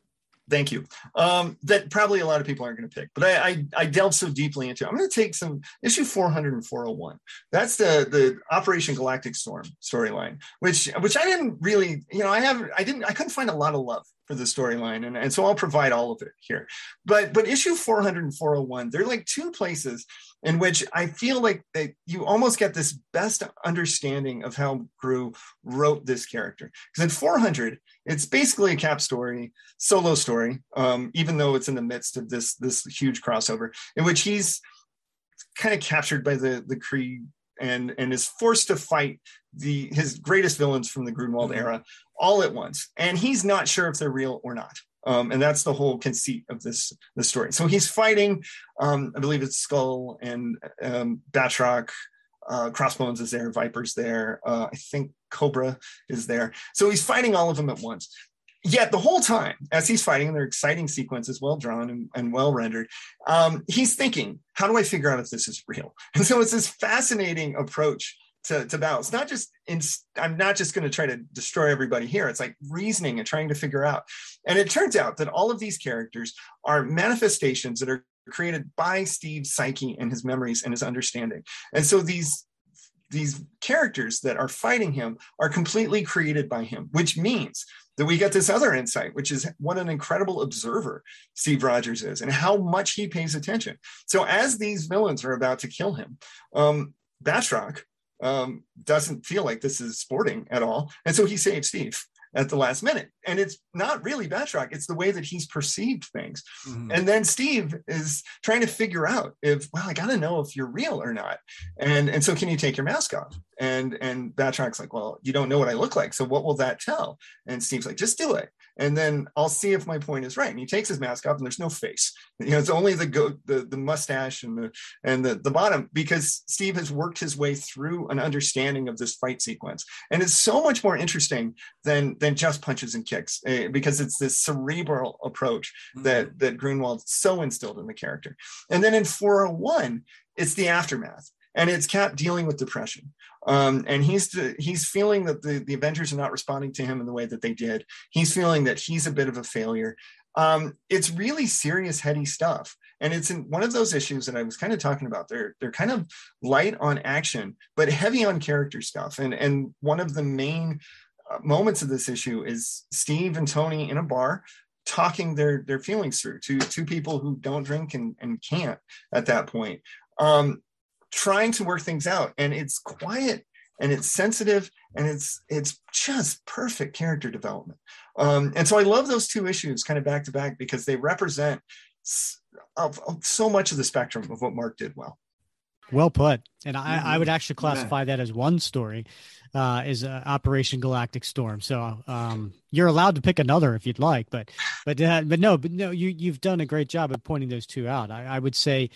Thank you. Um, that probably a lot of people aren't going to pick, but I, I, I delved so deeply into. It. I'm going to take some issue 400 and 401. That's the the Operation Galactic Storm storyline, which which I didn't really, you know, I have I didn't I couldn't find a lot of love for the storyline, and, and so I'll provide all of it here. But but issue 400 and 401, they're like two places in which I feel like that you almost get this best understanding of how Gru wrote this character. Because in 400, it's basically a cap story, solo story, um, even though it's in the midst of this this huge crossover in which he's kind of captured by the the Kree and and is forced to fight the his greatest villains from the Gruenwald mm-hmm. era all at once, and he's not sure if they're real or not. Um, and that's the whole conceit of this the story. So he's fighting, um, I believe it's Skull and um, Batroc, uh, Crossbones is there, Viper's there, uh, I think Cobra is there. So he's fighting all of them at once. Yet the whole time, as he's fighting, and they're exciting sequences, well drawn and, and well rendered, um, he's thinking, how do I figure out if this is real? [LAUGHS] And so it's this fascinating approach to, to. It's not just in, I'm not just going to try to destroy everybody here. It's like reasoning and trying to figure out. And it turns out that all of these characters are manifestations that are created by Steve's psyche and his memories and his understanding. And so these these characters that are fighting him are completely created by him, which means that we get this other insight, which is what an incredible observer Steve Rogers is and how much he pays attention. So as these villains are about to kill him, um, Batroc um, doesn't feel like this is sporting at all. And so he saves Steve at the last minute. And it's not really Batroc, it's the way that he's perceived things. Mm-hmm. And then Steve is trying to figure out if, well, I gotta know if you're real or not. And and so can you take your mask off? And and Batroc's like, well, you don't know what I look like. So what will that tell? And Steve's like, just do it and then I'll see if my point is right. And he takes his mask off, and there's no face. You know, it's only the go the, the mustache and the and the, the bottom because Steve has worked his way through an understanding of this fight sequence, and it's so much more interesting than than just punches and kicks uh, because it's this cerebral approach mm-hmm. that that Gruenwald so instilled in the character. And then in 401, it's the aftermath and it's Cap dealing with depression. Um, and he's he's feeling that the, the Avengers are not responding to him in the way that they did. He's feeling that he's a bit of a failure. Um, it's really serious, heady stuff. And it's in one of those issues that I was kind of talking about. They're they're kind of light on action, but heavy on character stuff. And and one of the main uh, moments of this issue is Steve and Tony in a bar talking their their feelings through to two people who don't drink and, and can't at that point um trying to work things out and it's quiet and it's sensitive and it's it's just perfect character development um and so i love those two issues kind of back to back because they represent of, of so much of the spectrum of what mark did well well put. And I, mm-hmm. I would actually classify yeah. that as one story, uh, is uh, Operation Galactic Storm. So um, you're allowed to pick another if you'd like, but but uh, but no, but no, you you've done a great job of pointing those two out. I, I would say,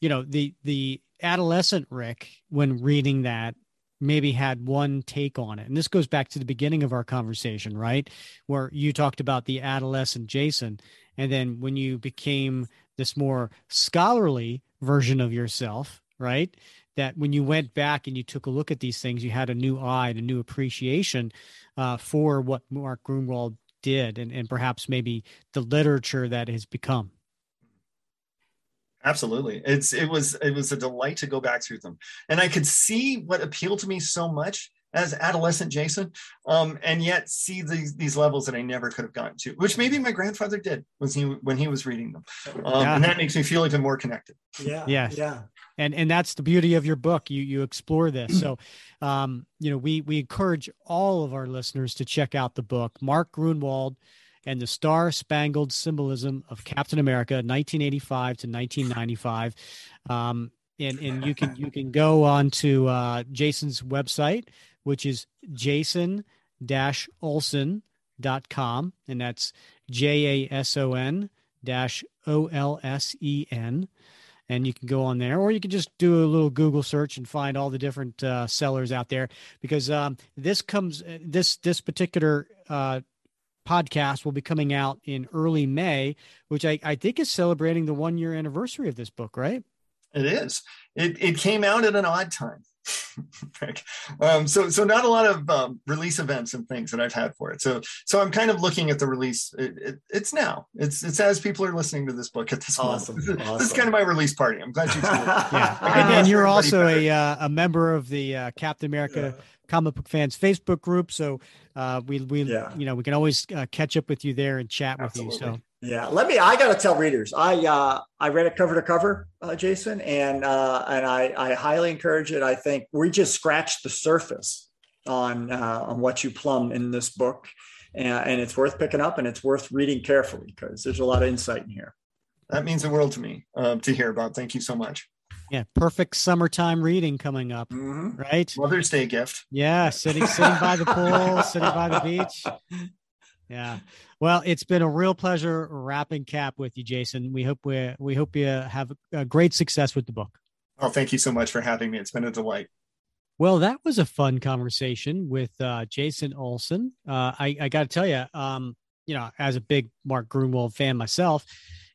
you know, the the adolescent Rick when reading that maybe had one take on it. And this goes back to the beginning of our conversation, right? Where you talked about the adolescent Jason. And then when you became this more scholarly version of yourself, right? That when you went back and you took a look at these things, you had a new eye and a new appreciation uh, for what Mark Gruenwald did and, and perhaps maybe the literature that has become. Absolutely. It's it was it was a delight to go back through them. And I could see what appealed to me so much as adolescent Jason, um, and yet see these these levels that I never could have gotten to, which maybe my grandfather did when he when he was reading them, um, yeah. and that makes me feel even more connected. Yeah, yeah, yeah. And and that's the beauty of your book. You you explore this. so, um, you know, we we encourage all of our listeners to check out the book, Mark Gruenwald and the Star Spangled Symbolism of Captain America, 1985 to 1995. Um, and and you can you can go on to uh, Jason's website, which is jason-olsen.com. And that's J A S O N dash O L S E N. And you can go on there, or you can just do a little Google search and find all the different uh, sellers out there. Because um, this comes, this this particular uh, podcast will be coming out in early May, which I, I think is celebrating the one year anniversary of this book, right? It is. It, it came out at an odd time. [LAUGHS] um, so so not a lot of um, release events and things that I've had for it. So so I'm kind of looking at the release. It, it, it's now. It's it's as people are listening to this book at this awesome. moment. This is, awesome. this is kind of my release party. I'm glad you. [LAUGHS] yeah, and, and you're also a uh, a member of the uh, Captain America. Yeah. Comic book fans Facebook group, so uh, we we yeah. you know we can always uh, catch up with you there and chat Absolutely. with you. So yeah, let me. I got to tell readers. I uh, I read it cover to cover, uh, Jason, and uh, and I I highly encourage it. I think we just scratched the surface on uh, on what you plumb in this book, and, and it's worth picking up and it's worth reading carefully because there's a lot of insight in here. That means the world to me uh, to hear about. Thank you so much. Yeah, perfect summertime reading coming up, mm-hmm. right? Mother's Day gift. Yeah, sitting sitting by the pool, sitting by the beach. [LAUGHS] Yeah. Well, it's been a real pleasure wrapping cap with you, Jason. We hope we we hope you have a great success with the book. Oh, thank you so much for having me. It's been a delight. Well, that was a fun conversation with uh, Jason Olsen. Uh, I, I got to tell you, um, you know, as a big Mark Gruenwald fan myself,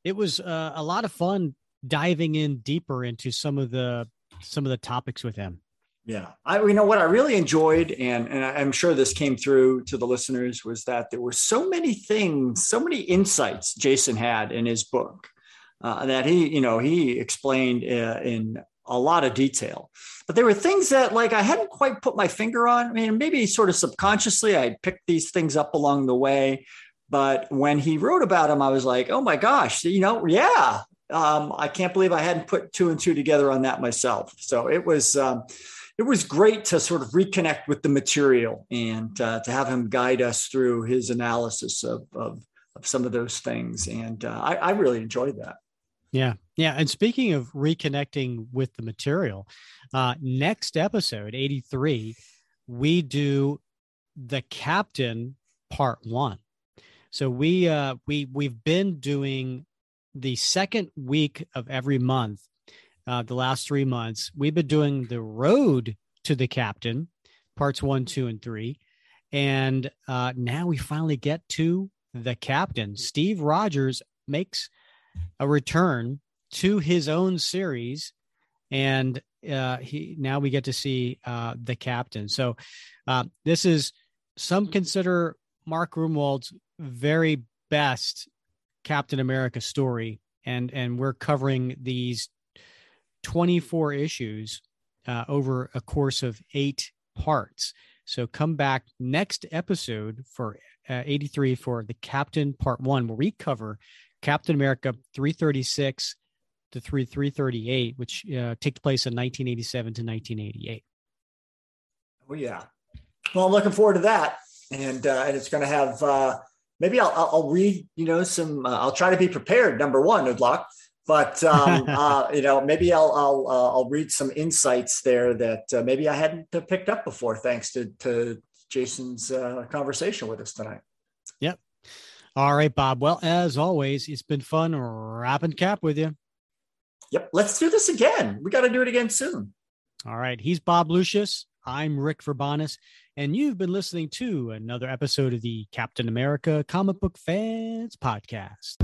it was uh, a lot of fun diving in deeper into some of the some of the topics with him. Yeah, I you know what I really enjoyed, and and I'm sure this came through to the listeners was that there were so many things, so many insights Jason had in his book uh, that he you know he explained uh, in a lot of detail. But there were things that like I hadn't quite put my finger on. I mean, maybe sort of subconsciously I picked these things up along the way. But when he wrote about them, I was like, oh my gosh, you know, yeah, um, I can't believe I hadn't put two and two together on that myself. So it was. Um, it was great to sort of reconnect with the material and uh, to have him guide us through his analysis of, of, of some of those things. And uh, I, I really enjoyed that. Yeah. Yeah. And speaking of reconnecting with the material, uh, next episode, 83, we do the captain part one. So we uh we we've been doing the second week of every month uh, the last three months. We've been doing the road to the captain, parts one, two, and three. And uh, now we finally get to the captain. Steve Rogers makes a return to his own series. And uh, he now we get to see uh, the captain. So uh, this is some consider Mark Gruenwald's very best Captain America story, and and we're covering these 24 issues uh, over a course of eight parts. So come back next episode for uh, 83 for the Captain Part One, where we cover Captain America 336 to 3 338, which uh, takes place in 1987 to 1988. Oh yeah. Well, I'm looking forward to that, and uh, and it's going to have uh, maybe I'll, I'll read you know some. Uh, I'll try to be prepared. Number one, good luck. But um, [LAUGHS] uh, you know, maybe I'll I'll uh, I'll read some insights there that uh, maybe I hadn't uh, picked up before, thanks to to Jason's uh, conversation with us tonight. Yep. All right, Bob. Well, as always, it's been fun wrapping cap with you. Yep. Let's do this again. We got to do it again soon. All right. He's Bob Lucius. I'm Rick Verbanis, and you've been listening to another episode of the Captain America Comic Book Fans Podcast.